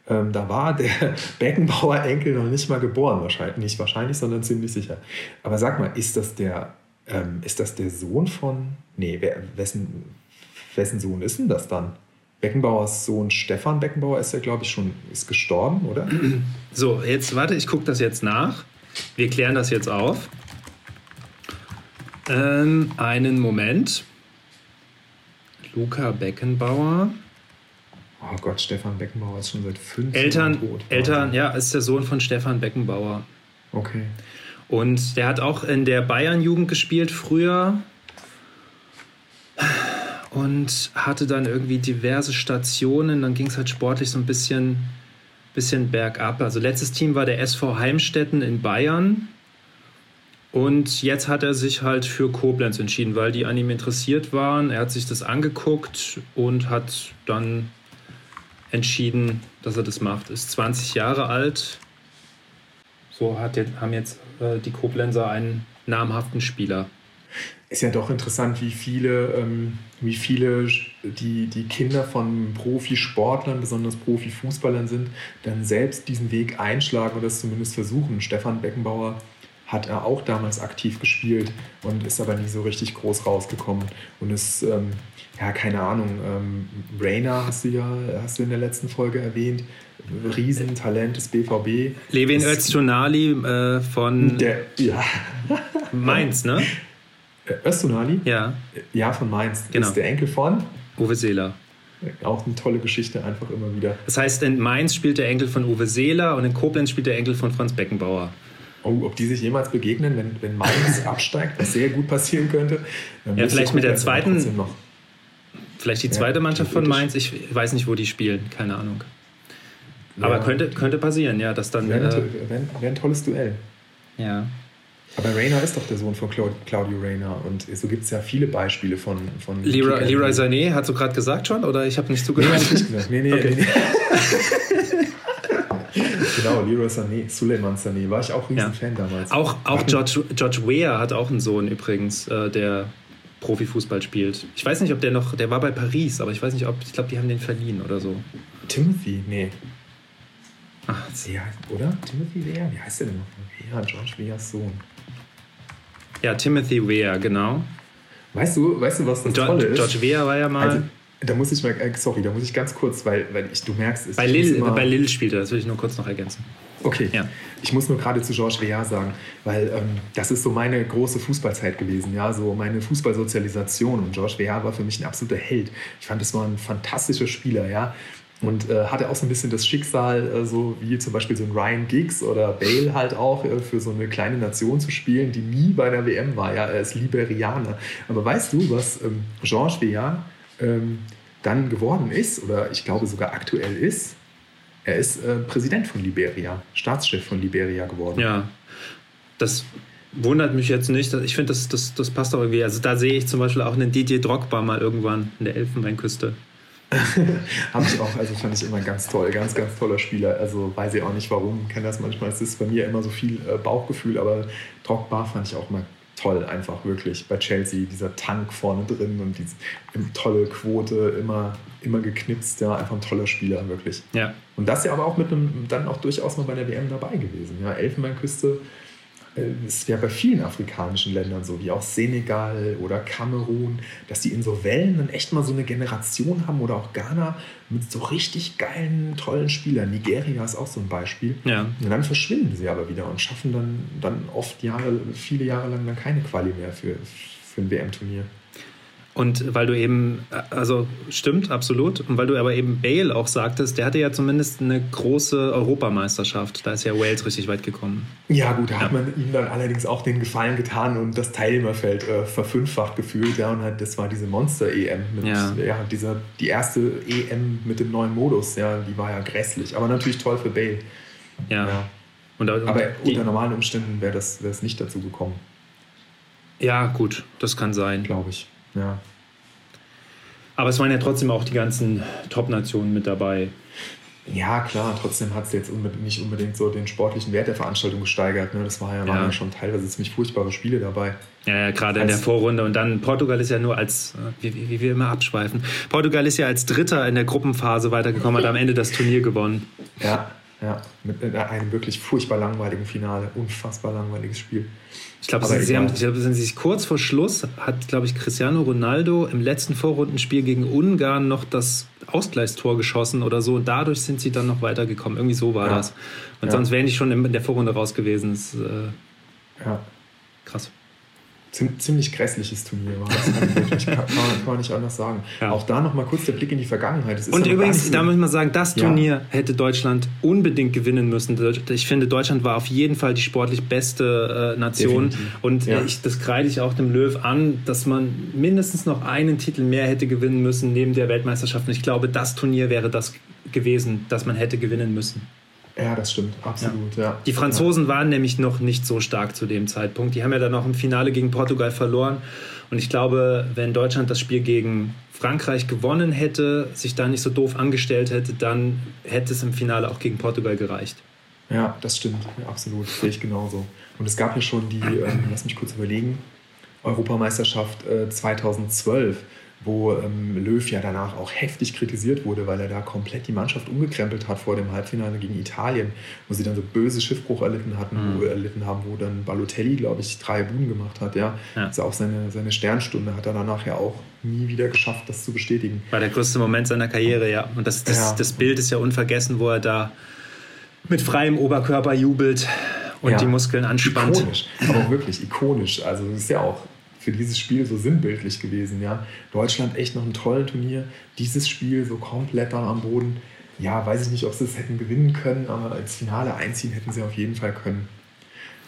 Ähm, da war der Beckenbauer Enkel noch nicht mal geboren, wahrscheinlich. Nicht wahrscheinlich, sondern ziemlich sicher. Aber sag mal, ist das der, ähm, ist das der Sohn von. Nee, wer, wessen, wessen Sohn ist denn das dann? Beckenbauers Sohn Stefan Beckenbauer ist ja, glaube ich, schon ist gestorben, oder? So, jetzt warte, ich gucke das jetzt nach. Wir klären das jetzt auf. Ähm, einen Moment. Luca Beckenbauer. Oh Gott, Stefan Beckenbauer ist schon seit fünf Eltern, Jahren tot. Eltern, ja, ist der Sohn von Stefan Beckenbauer. Okay. Und der hat auch in der Bayern-Jugend gespielt früher und hatte dann irgendwie diverse Stationen. Dann ging es halt sportlich so ein bisschen, bisschen bergab. Also letztes Team war der SV Heimstetten in Bayern. Und jetzt hat er sich halt für Koblenz entschieden, weil die an ihm interessiert waren. Er hat sich das angeguckt und hat dann entschieden, dass er das macht. Ist 20 Jahre alt. So hat haben jetzt äh, die Koblenzer einen namhaften Spieler. Ist ja doch interessant, wie viele, ähm, wie viele die, die Kinder von Profisportlern, besonders Profifußballern sind, dann selbst diesen Weg einschlagen oder es zumindest versuchen. Stefan Beckenbauer hat er auch damals aktiv gespielt und ist aber nie so richtig groß rausgekommen. Und ist, ähm, ja, keine Ahnung, ähm, Rainer hast du ja hast du in der letzten Folge erwähnt, Riesentalent des BVB. Levin Öztunali äh, von der, ja. Mainz, ne? Äh, Öztunali? Ja. Ja, von Mainz. Genau. Ist der Enkel von? Uwe Seeler. Auch eine tolle Geschichte einfach immer wieder. Das heißt, in Mainz spielt der Enkel von Uwe Seeler und in Koblenz spielt der Enkel von Franz Beckenbauer. Oh, ob die sich jemals begegnen, wenn, wenn Mainz absteigt, was sehr gut passieren könnte. Ja, vielleicht mit der zweiten. Vielleicht die zweite ja, Mannschaft von Mainz. Ich weiß nicht, wo die spielen. Keine Ahnung. Aber ja, könnte, könnte passieren, ja, dass dann. Wäre äh, wär, wär ein tolles Duell. Ja. Aber Rayner ist doch der Sohn von Claudio Rayner und so gibt es ja viele Beispiele von. von Leroy, Leroy Sané, hast du gerade gesagt schon oder ich habe nicht zugehört? Nee, nicht gesagt. Nee, nee, okay. nee, nee. genau, Leroy Sané, Suleiman Sané, war ich auch riesen ja. Fan damals. Auch, auch George, George Weah hat auch einen Sohn übrigens, äh, der Profifußball spielt. Ich weiß nicht, ob der noch, der war bei Paris, aber ich weiß nicht, ob, ich glaube, die haben den verliehen oder so. Timothy? Nee. Ach, ja, oder? Timothy Weah? Wie heißt der denn noch? Ja, George Weahs Sohn. Ja, Timothy Weah, genau. Weißt du, weißt du, was das George, Tolle ist? George Weah war ja mal. Also, da muss ich mal, äh, sorry, da muss ich ganz kurz, weil, weil ich, du merkst, bei Lille, bei Lille spielt er, das will ich nur kurz noch ergänzen. Okay, ja. ich muss nur gerade zu Georges Weah sagen, weil ähm, das ist so meine große Fußballzeit gewesen, ja, so meine Fußballsozialisation und Georges Weah war für mich ein absoluter Held. Ich fand, es war ein fantastischer Spieler, ja, und äh, hatte auch so ein bisschen das Schicksal, äh, so wie zum Beispiel so ein Ryan Giggs oder Bale halt auch, äh, für so eine kleine Nation zu spielen, die nie bei der WM war. Ja, er ist Liberianer. Aber weißt du, was ähm, Georges Weah ähm, dann geworden ist, oder ich glaube sogar aktuell ist, er ist äh, Präsident von Liberia, Staatschef von Liberia geworden. Ja, das wundert mich jetzt nicht. Ich finde, das, das, das passt auch irgendwie. Also da sehe ich zum Beispiel auch einen Didier Drogba mal irgendwann in der Elfenbeinküste. Habe ich auch, also fand ich immer ganz toll, ganz, ganz toller Spieler. Also weiß ich auch nicht warum, kenne das manchmal. Es ist bei mir immer so viel äh, Bauchgefühl, aber Drogba fand ich auch mal toll, einfach wirklich. Bei Chelsea, dieser Tank vorne drin und diese tolle Quote, immer, immer geknipst, ja, einfach ein toller Spieler, wirklich. Ja. Und das ja aber auch mit einem, dann auch durchaus mal bei der WM dabei gewesen. Ja, Elfenbeinküste ist ja bei vielen afrikanischen Ländern so, wie auch Senegal oder Kamerun, dass die in so Wellen dann echt mal so eine Generation haben oder auch Ghana mit so richtig geilen, tollen Spielern. Nigeria ist auch so ein Beispiel. Ja. Und dann verschwinden sie aber wieder und schaffen dann, dann oft Jahre, viele Jahre lang dann keine Quali mehr für, für ein WM-Turnier. Und weil du eben, also stimmt, absolut. Und weil du aber eben Bale auch sagtest, der hatte ja zumindest eine große Europameisterschaft. Da ist ja Wales richtig weit gekommen. Ja, gut, da ja. hat man ihm dann allerdings auch den Gefallen getan und das Teilnehmerfeld äh, verfünffacht gefühlt. Ja, und halt, das war diese Monster-EM. Ja. ja dieser, die erste EM mit dem neuen Modus, ja, die war ja grässlich. Aber natürlich toll für Bale. Ja. ja. Und, und aber die, unter normalen Umständen wäre das, wär nicht dazu gekommen. Ja, gut, das kann sein. Glaube ich. Ja. Aber es waren ja trotzdem auch die ganzen Top-Nationen mit dabei. Ja, klar, trotzdem hat es jetzt nicht unbedingt so den sportlichen Wert der Veranstaltung gesteigert. Ne? Das war ja, ja. waren ja schon teilweise ziemlich furchtbare Spiele dabei. Ja, ja gerade in der Vorrunde. Und dann Portugal ist ja nur als, wie, wie, wie wir immer abschweifen, Portugal ist ja als Dritter in der Gruppenphase weitergekommen, hat am Ende das Turnier gewonnen. Ja, ja, mit einem wirklich furchtbar langweiligen Finale. Unfassbar langweiliges Spiel. Ich glaube, sie, sie, haben, ich glaube, sie kurz vor Schluss hat, glaube ich, Cristiano Ronaldo im letzten Vorrundenspiel gegen Ungarn noch das Ausgleichstor geschossen oder so. Und dadurch sind sie dann noch weitergekommen. Irgendwie so war ja. das. Und ja. sonst wären die schon in der Vorrunde raus gewesen. Das, äh, ja. Ziemlich grässliches Turnier war. Das kann, wirklich, kann, kann, man nicht anders sagen. Ja. Auch da nochmal kurz der Blick in die Vergangenheit. Und übrigens, da muss man sagen, das Turnier ja. hätte Deutschland unbedingt gewinnen müssen. Ich finde, Deutschland war auf jeden Fall die sportlich beste äh, Nation. Definitiv. Und ja. ich, das kreide ich auch dem Löw an, dass man mindestens noch einen Titel mehr hätte gewinnen müssen neben der Weltmeisterschaft. Und ich glaube, das Turnier wäre das gewesen, das man hätte gewinnen müssen. Ja, das stimmt, absolut. Ja. ja. Die Franzosen waren nämlich noch nicht so stark zu dem Zeitpunkt. Die haben ja dann noch im Finale gegen Portugal verloren. Und ich glaube, wenn Deutschland das Spiel gegen Frankreich gewonnen hätte, sich da nicht so doof angestellt hätte, dann hätte es im Finale auch gegen Portugal gereicht. Ja, das stimmt, absolut, sehe ich genauso. Und es gab ja schon die, ähm, lass mich kurz überlegen, Europameisterschaft äh, 2012 wo ähm, Löw ja danach auch heftig kritisiert wurde, weil er da komplett die Mannschaft umgekrempelt hat vor dem Halbfinale gegen Italien, wo sie dann so böse Schiffbruch erlitten hatten, mhm. wo erlitten haben, wo dann Balotelli, glaube ich, drei Buden gemacht hat. Ja, ja. also auch seine, seine Sternstunde hat er danach ja auch nie wieder geschafft, das zu bestätigen. War der größte Moment seiner Karriere, ja. Und das, das, ja. das Bild ist ja unvergessen, wo er da mit freiem Oberkörper jubelt und ja. die Muskeln anspannt. Ikonisch, aber wirklich ikonisch. Also das ist ja auch für dieses Spiel so sinnbildlich gewesen. Ja? Deutschland echt noch ein tolles Turnier. Dieses Spiel so komplett dann am Boden. Ja, weiß ich nicht, ob sie es hätten gewinnen können, aber als Finale einziehen hätten sie auf jeden Fall können.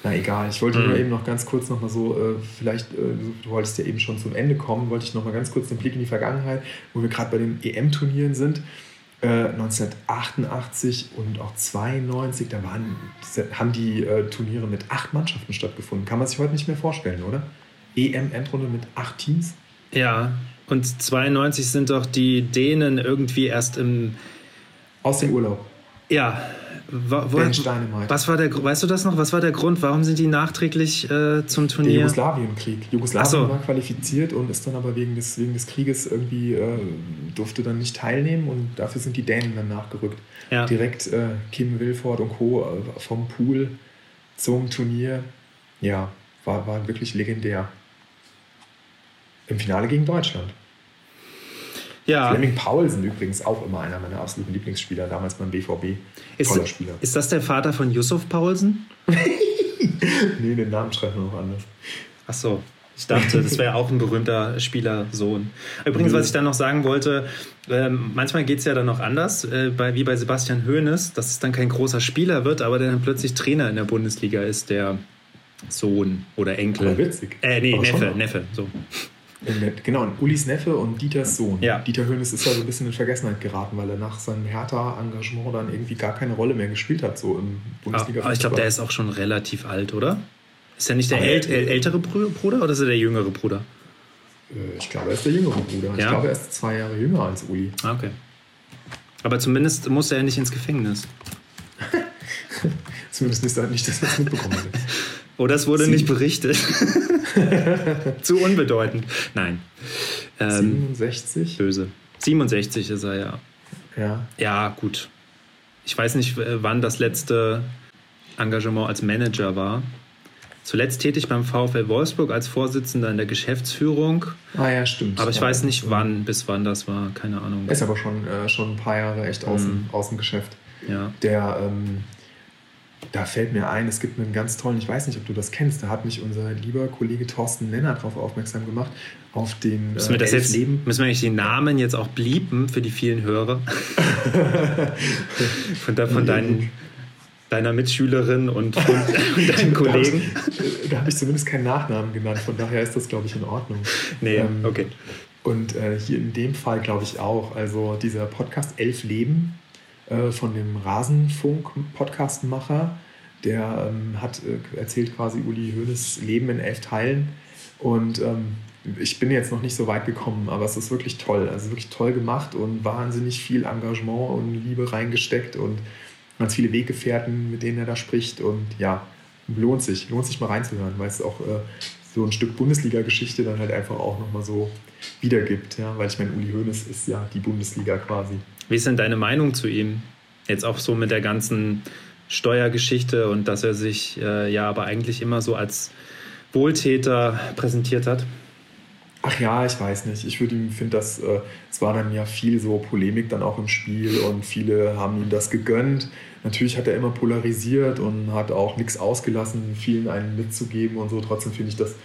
Na egal, ich wollte mhm. nur eben noch ganz kurz noch mal so, äh, vielleicht, äh, du wolltest ja eben schon zum Ende kommen, wollte ich noch mal ganz kurz den Blick in die Vergangenheit, wo wir gerade bei den EM-Turnieren sind. Äh, 1988 und auch 92, da waren, haben die äh, Turniere mit acht Mannschaften stattgefunden. Kann man sich heute nicht mehr vorstellen, oder? EM-Endrunde mit acht Teams. Ja, und 92 sind doch die Dänen irgendwie erst im. Aus dem Urlaub. Ja. Wo, wo, was war der, weißt du das noch? Was war der Grund? Warum sind die nachträglich äh, zum Turnier? Der Jugoslawienkrieg. Jugoslawien so. war qualifiziert und ist dann aber wegen des, wegen des Krieges irgendwie äh, durfte dann nicht teilnehmen und dafür sind die Dänen dann nachgerückt. Ja. Direkt äh, Kim Wilford und Co. Äh, vom Pool zum Turnier. Ja, war, war wirklich legendär im Finale gegen Deutschland. Ja. Fleming Paulsen übrigens auch immer einer meiner absoluten Lieblingsspieler, damals beim BVB. Ist, Toller Spieler. Ist das der Vater von Yusuf Paulsen? nee, den Namen schreibt man noch anders. Ach so. Ich dachte, das wäre auch ein berühmter Spielersohn. Übrigens, was ich dann noch sagen wollte, äh, manchmal geht es ja dann noch anders, äh, wie bei Sebastian Hoeneß, dass es dann kein großer Spieler wird, aber der dann plötzlich Trainer in der Bundesliga ist, der Sohn oder Enkel. Aber witzig. Äh, nee, aber Neffe, Neffe, so. Genau, Ulis Neffe und Dieters Sohn. Ja. Dieter Hönes ist ja so ein bisschen in Vergessenheit geraten, weil er nach seinem Hertha-Engagement dann irgendwie gar keine Rolle mehr gespielt hat, so im Bundesliga. Aber ich glaube, der ist auch schon relativ alt, oder? Ist er nicht der äl ältere Bruder oder ist er der jüngere Bruder? Äh, ich glaube, er ist der jüngere Bruder. Ja? Ich glaube, er ist zwei Jahre jünger als Uli. Ah, okay. Aber zumindest muss er nicht ins Gefängnis. zumindest nicht dass er es mitbekommen hat. Oder es wurde Sie nicht berichtet. Zu unbedeutend. Nein. Ähm, 67? Böse. 67 ist er, ja. Ja. Ja, gut. Ich weiß nicht, wann das letzte Engagement als Manager war. Zuletzt tätig beim VfL Wolfsburg als Vorsitzender in der Geschäftsführung. Ah ja, stimmt. Aber ich weiß nicht, wann, bis wann das war, keine Ahnung. Ist aber schon, äh, schon ein paar Jahre echt aus, mhm. dem, aus dem Geschäft. Ja. Der ähm, da fällt mir ein, es gibt einen ganz tollen, ich weiß nicht, ob du das kennst, da hat mich unser lieber Kollege Thorsten Nenner darauf aufmerksam gemacht, auf den müssen wir, das jetzt, Leben. müssen wir eigentlich die Namen jetzt auch bliepen für die vielen Hörer? von, da, von deinen, deiner Mitschülerin und, von, und deinen Kollegen? Da habe ich, hab ich, zumindest keinen Nachnamen genannt, von daher ist das, glaube ich, in Ordnung. Nee, ähm, okay. Und äh, hier in dem Fall, glaube ich, auch. Also dieser Podcast Elf Leben, äh, von dem Rasenfunk-Podcastmacher. Der ähm, hat äh, erzählt quasi Uli Hoeneß Leben in elf Teilen. Und ähm, ich bin jetzt noch nicht so weit gekommen, aber es ist wirklich toll. Also wirklich toll gemacht und wahnsinnig viel Engagement und Liebe reingesteckt und ganz viele Weggefährten, mit denen er da spricht. Und ja, lohnt sich, lohnt sich mal reinzuhören, weil es auch äh, so ein Stück Bundesliga-Geschichte dann halt einfach auch nochmal so wiedergibt. Ja? Weil ich meine, Uli Hoeneß ist ja die Bundesliga quasi. Wie ist denn deine Meinung zu ihm? Jetzt auch so mit der ganzen Steuergeschichte und dass er sich äh, ja aber eigentlich immer so als Wohltäter präsentiert hat? Ach ja, ich weiß nicht. Ich würde ihm finde, dass äh, es war dann ja viel so Polemik dann auch im Spiel und viele haben ihm das gegönnt. Natürlich hat er immer polarisiert und hat auch nichts ausgelassen, vielen einen mitzugeben und so. Trotzdem finde ich das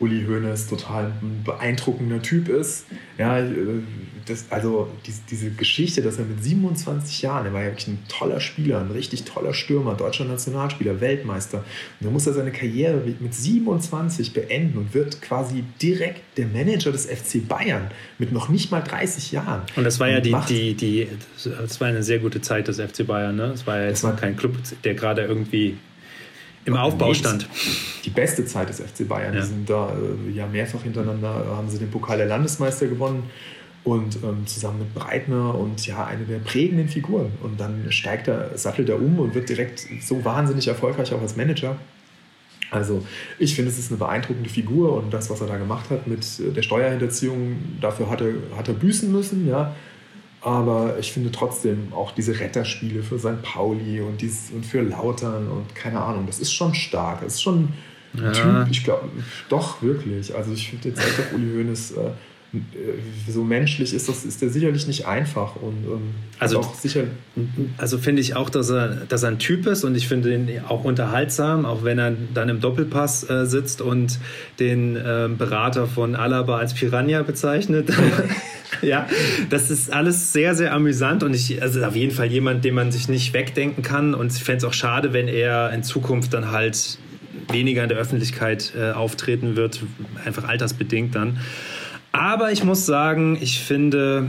Uli Hoeneß total ein beeindruckender Typ ist. Ja, äh, das, also die, diese Geschichte, dass er mit 27 Jahren, er war ja wirklich ein toller Spieler, ein richtig toller Stürmer, deutscher Nationalspieler, Weltmeister. Und dann muss er seine Karriere mit 27 beenden und wird quasi direkt der Manager des FC Bayern mit noch nicht mal 30 Jahren. Und das war ja die, die, die, das war eine sehr gute Zeit des FC Bayern. Ne? Das war ja jetzt war kein Club, der gerade irgendwie im Aufbau stand. Die beste Zeit des FC Bayern. Ja. Die sind da äh, ja mehrfach hintereinander, äh, haben sie den Pokal der Landesmeister gewonnen und ähm, zusammen mit Breitner und ja, eine der prägenden Figuren. Und dann steigt er, sattelt er um und wird direkt so wahnsinnig erfolgreich auch als Manager. Also ich finde, es ist eine beeindruckende Figur und das, was er da gemacht hat mit äh, der Steuerhinterziehung, dafür hat er, hat er büßen müssen, ja. Aber ich finde trotzdem auch diese Retterspiele für St. Pauli und, dies, und für Lautern und keine Ahnung, das ist schon stark. Das ist schon ein ja. Typ, ich glaube, doch wirklich. Also ich finde jetzt einfach Uli Hoeneß, äh, äh, so menschlich ist das, ist der sicherlich nicht einfach und ähm, also auch sicher. Also finde ich auch, dass er, dass er ein Typ ist und ich finde ihn auch unterhaltsam, auch wenn er dann im Doppelpass äh, sitzt und den äh, Berater von Alaba als Piranha bezeichnet. ja, das ist alles sehr, sehr amüsant und ich, also auf jeden Fall jemand, den man sich nicht wegdenken kann und ich fände es auch schade, wenn er in Zukunft dann halt weniger in der Öffentlichkeit äh, auftreten wird, einfach altersbedingt dann. Aber ich muss sagen, ich finde,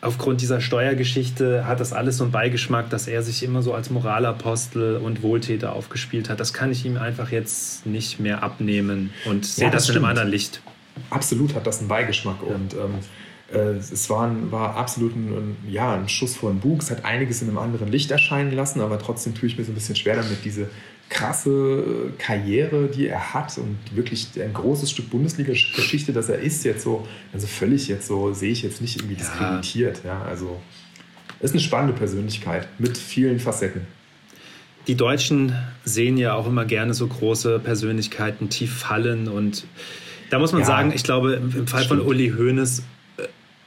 aufgrund dieser Steuergeschichte hat das alles so einen Beigeschmack, dass er sich immer so als Moralapostel und Wohltäter aufgespielt hat. Das kann ich ihm einfach jetzt nicht mehr abnehmen und sehe ja, das, das in einem anderen Licht. Absolut hat das einen Beigeschmack ja. und ähm, äh, es war, ein, war absolut ein, ja, ein Schuss vor den Bug. Es hat einiges in einem anderen Licht erscheinen lassen, aber trotzdem tue ich mir so ein bisschen schwer damit, diese krasse Karriere, die er hat und wirklich ein großes Stück Bundesliga-Geschichte, das er ist, jetzt so, also völlig jetzt so, sehe ich jetzt nicht irgendwie diskreditiert. Ja, also ist eine spannende Persönlichkeit mit vielen Facetten. Die Deutschen sehen ja auch immer gerne so große Persönlichkeiten tief fallen und da muss man ja, sagen, ich glaube, im Fall stimmt. von Uli Hoeneß äh,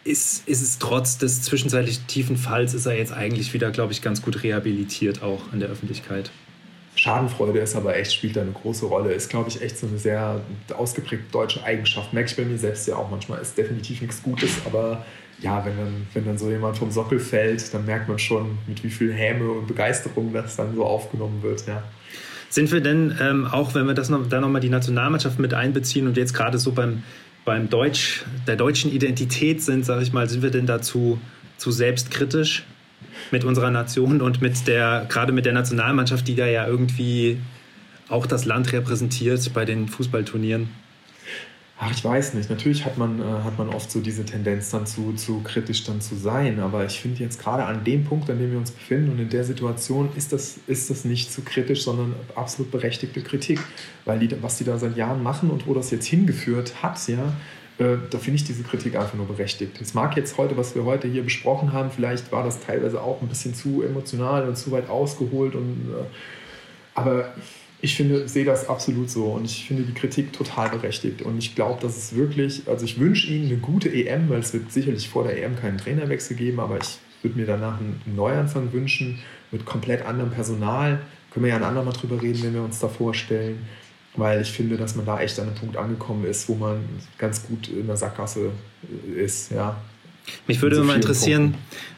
ist, ist es trotz des zwischenzeitlich tiefen Falls, ist er jetzt eigentlich wieder, glaube ich, ganz gut rehabilitiert, auch in der Öffentlichkeit. Schadenfreude ist aber echt, spielt da eine große Rolle. Ist, glaube ich, echt so eine sehr ausgeprägte deutsche Eigenschaft. Merke ich bei mir selbst ja auch manchmal. Ist definitiv nichts Gutes, aber ja, wenn dann, wenn dann so jemand vom Sockel fällt, dann merkt man schon, mit wie viel Häme und Begeisterung das dann so aufgenommen wird. Ja. Sind wir denn, ähm, auch wenn wir das noch, da nochmal die Nationalmannschaft mit einbeziehen und jetzt gerade so beim, beim Deutsch, der deutschen Identität sind, sage ich mal, sind wir denn dazu zu selbstkritisch? mit unserer Nation und mit der, gerade mit der Nationalmannschaft, die da ja irgendwie auch das Land repräsentiert bei den Fußballturnieren? Ach, ich weiß nicht. Natürlich hat man, äh, hat man oft so diese Tendenz dann zu, zu kritisch dann zu sein. Aber ich finde jetzt gerade an dem Punkt, an dem wir uns befinden und in der Situation ist das, ist das nicht zu kritisch, sondern absolut berechtigte Kritik. Weil die, was die da seit Jahren machen und wo das jetzt hingeführt hat, ja, äh, da finde ich diese Kritik einfach nur berechtigt. Es mag jetzt heute, was wir heute hier besprochen haben, vielleicht war das teilweise auch ein bisschen zu emotional und zu weit ausgeholt. Und, äh, aber ich finde, sehe das absolut so und ich finde die Kritik total berechtigt. Und ich glaube, dass es wirklich, also ich wünsche Ihnen eine gute EM, weil es wird sicherlich vor der EM keinen Trainerwechsel geben, aber ich würde mir danach einen Neuanfang wünschen mit komplett anderem Personal. Können wir ja ein andermal drüber reden, wenn wir uns da vorstellen weil ich finde, dass man da echt an einem Punkt angekommen ist, wo man ganz gut in der Sackgasse ist. Ja. Mich würde so mal interessieren,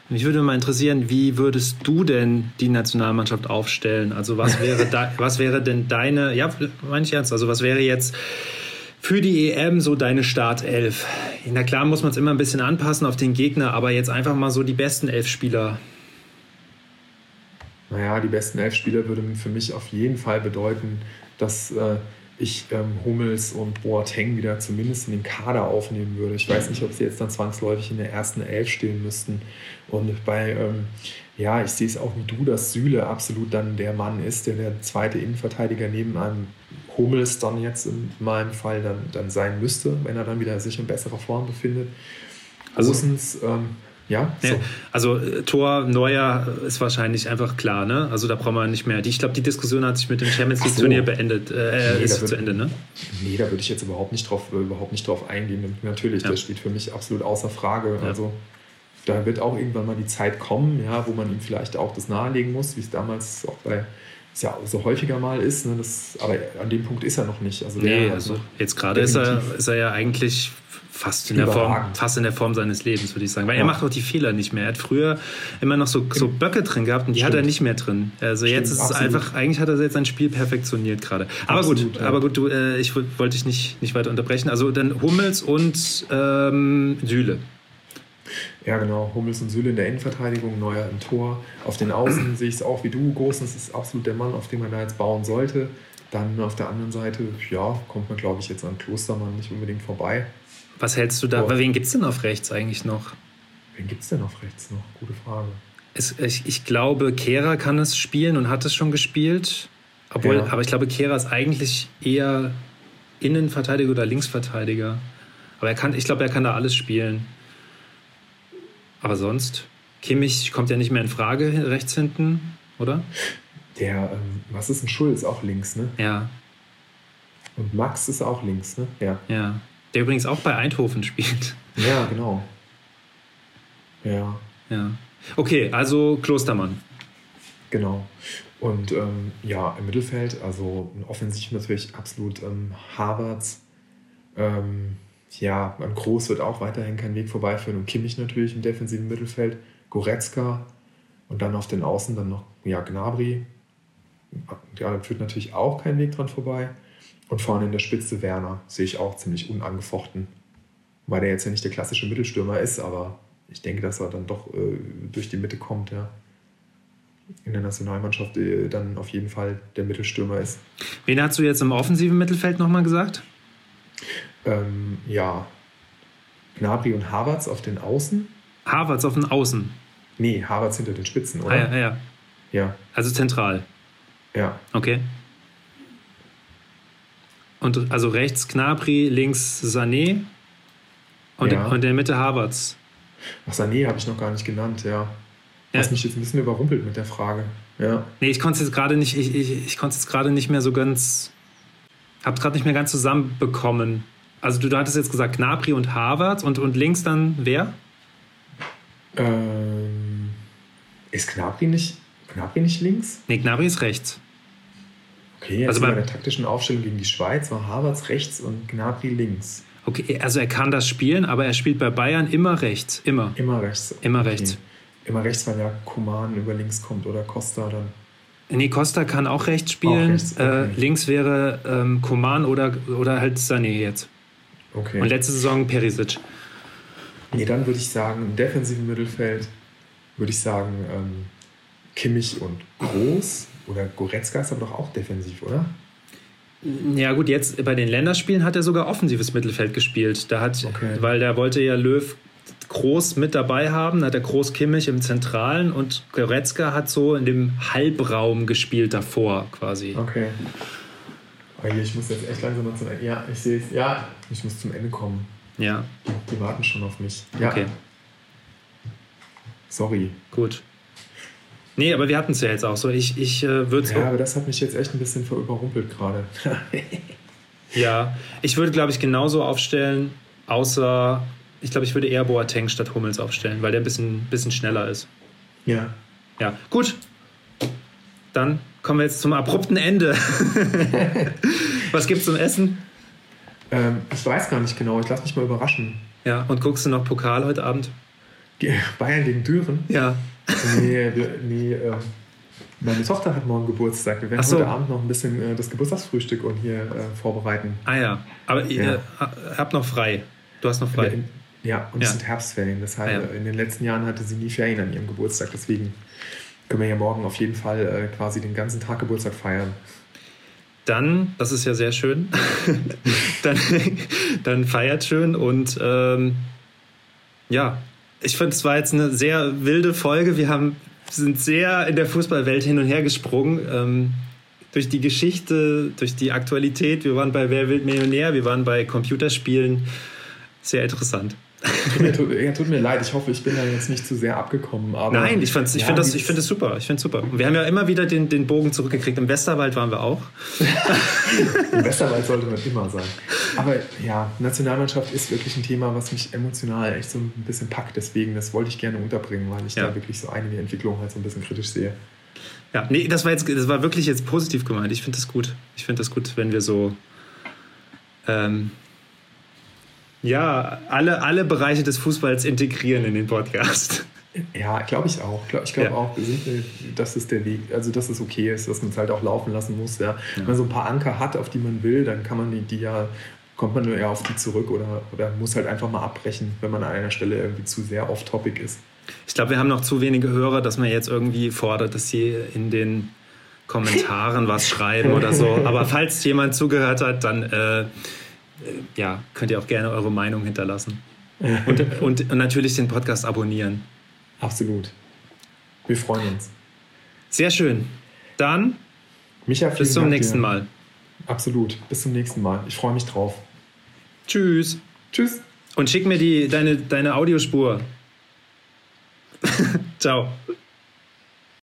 mich würde mal interessieren, wie würdest du denn die Nationalmannschaft aufstellen? Also was wäre da, was wäre denn deine, ja, meine ich ernst, also was wäre jetzt für die EM so deine Startelf? Na klar muss man es immer ein bisschen anpassen auf den Gegner, aber jetzt einfach mal so die besten elf Spieler. Naja, die besten elf Spieler würde für mich auf jeden Fall bedeuten, dass äh, ich ähm, Hummels und Boateng wieder zumindest in den Kader aufnehmen würde. Ich weiß nicht, ob sie jetzt dann zwangsläufig in der ersten Elf stehen müssten. Und bei, ähm, ja, ich sehe es auch wie du, dass Süle absolut dann der Mann ist, der der zweite Innenverteidiger neben einem Hummels dann jetzt in meinem Fall dann, dann sein müsste, wenn er dann wieder sich in besserer Form befindet. Also, Großens, ähm, ja, so. Also äh, Tor Neuer ist wahrscheinlich einfach klar, ne? Also da brauchen wir nicht mehr. Ich glaube, die Diskussion hat sich mit dem Champions League Turnier so. beendet. Äh, nee, ist würd, zu Ende, ne? Nee, da würde ich jetzt überhaupt nicht drauf, überhaupt nicht drauf eingehen. Natürlich, ja. das steht für mich absolut außer Frage. Ja. Also da wird auch irgendwann mal die Zeit kommen, ja, wo man ihm vielleicht auch das nahelegen muss, wie es damals auch bei es ja so häufiger mal ist. Ne? Das, aber an dem Punkt ist er noch nicht. Also nee, also jetzt gerade ist er, ist er ja eigentlich fast in, der Form, fast in der Form seines Lebens, würde ich sagen. Weil ja. er macht auch die Fehler nicht mehr. Er hat früher immer noch so, so Böcke drin gehabt und die Stimmt. hat er nicht mehr drin. Also Stimmt, jetzt ist es absolut. einfach, eigentlich hat er jetzt sein Spiel perfektioniert gerade. Aber absolut, gut, ja. aber gut, du, äh, ich wollte dich nicht, nicht weiter unterbrechen. Also dann Hummels und ähm, Süle. Ja, genau. Hummels und Süle in der Innenverteidigung, Neuer im Tor. Auf den Außen sehe ich es auch wie du. Gosens ist absolut der Mann, auf den man da jetzt bauen sollte. Dann auf der anderen Seite, ja, kommt man, glaube ich, jetzt an Klostermann nicht unbedingt vorbei. Was hältst du da? Oh. Wen gibt es denn auf rechts eigentlich noch? Wen gibt es denn auf rechts noch? Gute Frage. Es, ich, ich, glaube, Kehra kann es spielen und hat es schon gespielt. Obwohl, ja. Aber ich glaube, Kehra ist eigentlich eher Innenverteidiger oder Linksverteidiger. Aber er kann, ich glaube, er kann da alles spielen. Aber sonst, Kimmich kommt ja nicht mehr in Frage rechts hinten, oder? Der, ähm, was ist ein Schulz? Auch links, ne? Ja. Und Max ist auch links, ne? Ja. Ja. Der übrigens auch bei Eindhoven spielt. Ja, genau. Ja. Ja. Okay, also Klostermann. Genau. Und ähm, ja, im Mittelfeld, also offensiv natürlich absolut ähm, Harvards. Ähm, ja, an Groß wird auch weiterhin kein Weg vorbeiführen und Kimmich natürlich im defensiven Mittelfeld, Goretzka und dann auf den Außen dann noch ja, Gnabry. Ja, da führt natürlich auch kein Weg dran vorbei. Und vorne in der Spitze Werner sehe ich auch ziemlich unangefochten. Weil der jetzt ja nicht der klassische Mittelstürmer ist, aber ich denke, dass er dann doch äh, durch die Mitte kommt, ja. In der Nationalmannschaft äh, dann auf jeden Fall der Mittelstürmer ist. Wen hast du jetzt im offensiven Mittelfeld nochmal gesagt? Ähm, ja, Gnabry und Havertz auf den Außen. Havertz auf den Außen? Nee, Havertz hinter den Spitzen, oder? Ah, ja, ja. ja. Also zentral. Ja. Okay. Und also rechts Gnabry, links Sané und, ja. in, der Mitte Havertz. Ach, Sané habe ich noch gar nicht genannt, ja. Ja. mich jetzt ein bisschen überrumpelt mit der Frage. Ja. Nee, ich konnte es jetzt gerade nicht, ich, ich, ich konnte es gerade nicht mehr so ganz, habe es gerade nicht mehr ganz zusammenbekommen. Also du, du hattest jetzt gesagt Gnabry und Harvard und, und links dann wer? Ähm, ist Gnabry nicht, Gnabry nicht links? Nee, Gnabry ist rechts. Okay, also bei der taktischen Aufstellung gegen die Schweiz war Harvards rechts und Gnabry links. Okay, also er kann das spielen, aber er spielt bei Bayern immer rechts. Immer. Immer rechts. Immer okay. rechts. Immer rechts, weil ja Koman über links kommt oder Costa dann. Nee, Costa kann auch rechts spielen. Auch rechts, okay. äh, links wäre ähm, Koman oder, oder halt Sané jetzt. Okay. Und letzte Saison Perisic. Nee, dann würde ich sagen, im defensiven Mittelfeld würde ich sagen ähm, Kimmich und Groß. Oder Goretzka ist aber doch auch defensiv, oder? Ja gut, jetzt bei den Länderspielen hat er sogar offensives Mittelfeld gespielt. Da hat, okay. Weil der wollte ja Löw groß mit dabei haben, da hat er Groß Kimmich im Zentralen und Goretzka hat so in dem Halbraum gespielt davor quasi. Okay. Okay, ich muss jetzt echt langsam mal zum Ende. Ja, ich sehe es. Ja, ich muss zum Ende kommen. Ja. Die, die warten schon auf mich. Ja. Okay. Sorry. Gut. Nee, aber wir hatten es ja jetzt auch so. Ich, ich äh, würde Ja, aber das hat mich jetzt echt ein bisschen überrumpelt gerade. ja, ich würde, glaube ich, genauso aufstellen, außer ich glaube, ich würde eher Boateng statt Hummels aufstellen, weil der ein bisschen, bisschen schneller ist. Ja. Ja, gut. Dann kommen wir jetzt zum abrupten Ende. Was gibt's zum Essen? Ähm, ich weiß gar nicht genau. Ich lasse mich mal überraschen. Ja, und guckst du noch Pokal heute Abend? Bayern gegen Düren? Ja. Nee, nee ähm, meine Tochter hat morgen Geburtstag. Wir werden so. heute Abend noch ein bisschen äh, das Geburtstagsfrühstück und hier äh, vorbereiten. Ah ja, aber ihr ja. habt noch frei. Du hast noch frei. In, ja, und ja. es sind Herbstferien. Deshalb, ah, ja. in den letzten Jahren hatte sie nie Ferien an ihrem Geburtstag. Deswegen können wir ja morgen auf jeden Fall äh, quasi den ganzen Tag Geburtstag feiern. Dann, das ist ja sehr schön, dann, dann feiert schön und ähm, ja, ich finde, es war jetzt eine sehr wilde Folge. Wir haben, sind sehr in der Fußballwelt hin und her gesprungen. Ähm, durch die Geschichte, durch die Aktualität. Wir waren bei Wer wird Millionär, wir waren bei Computerspielen. Sehr interessant. Tut mir, tut, ja, tut mir leid, ich hoffe, ich bin da jetzt nicht zu sehr abgekommen. Aber Nein, ich, ich ja, finde das, find das super. Ich finde super. Und wir haben ja immer wieder den, den Bogen zurückgekriegt. Im Westerwald waren wir auch. Im Westerwald sollte man immer sein. Aber ja, Nationalmannschaft ist wirklich ein Thema, was mich emotional echt so ein bisschen packt. Deswegen, das wollte ich gerne unterbringen, weil ich ja. da wirklich so einige Entwicklungen halt so ein bisschen kritisch sehe. Ja, nee, das war jetzt, das war wirklich jetzt positiv gemeint. Ich finde das gut. Ich finde das gut, wenn wir so ähm, ja, alle, alle Bereiche des Fußballs integrieren in den Podcast. Ja, glaube ich auch. Ich glaube ja. auch, dass es der Weg, also dass es okay ist, dass man es halt auch laufen lassen muss. Ja. Wenn man so ein paar Anker hat, auf die man will, dann kann man die, die ja, kommt man nur eher auf die zurück oder, oder muss halt einfach mal abbrechen, wenn man an einer Stelle irgendwie zu sehr off-topic ist. Ich glaube, wir haben noch zu wenige Hörer, dass man jetzt irgendwie fordert, dass sie in den Kommentaren was schreiben oder so. Aber falls jemand zugehört hat, dann äh, ja, könnt ihr auch gerne eure Meinung hinterlassen. Und, und, und natürlich den Podcast abonnieren. Absolut. Wir freuen uns. Sehr schön. Dann Micha, bis zum nächsten dir. Mal. Absolut. Bis zum nächsten Mal. Ich freue mich drauf. Tschüss. Tschüss. Und schick mir die, deine, deine Audiospur. Ciao.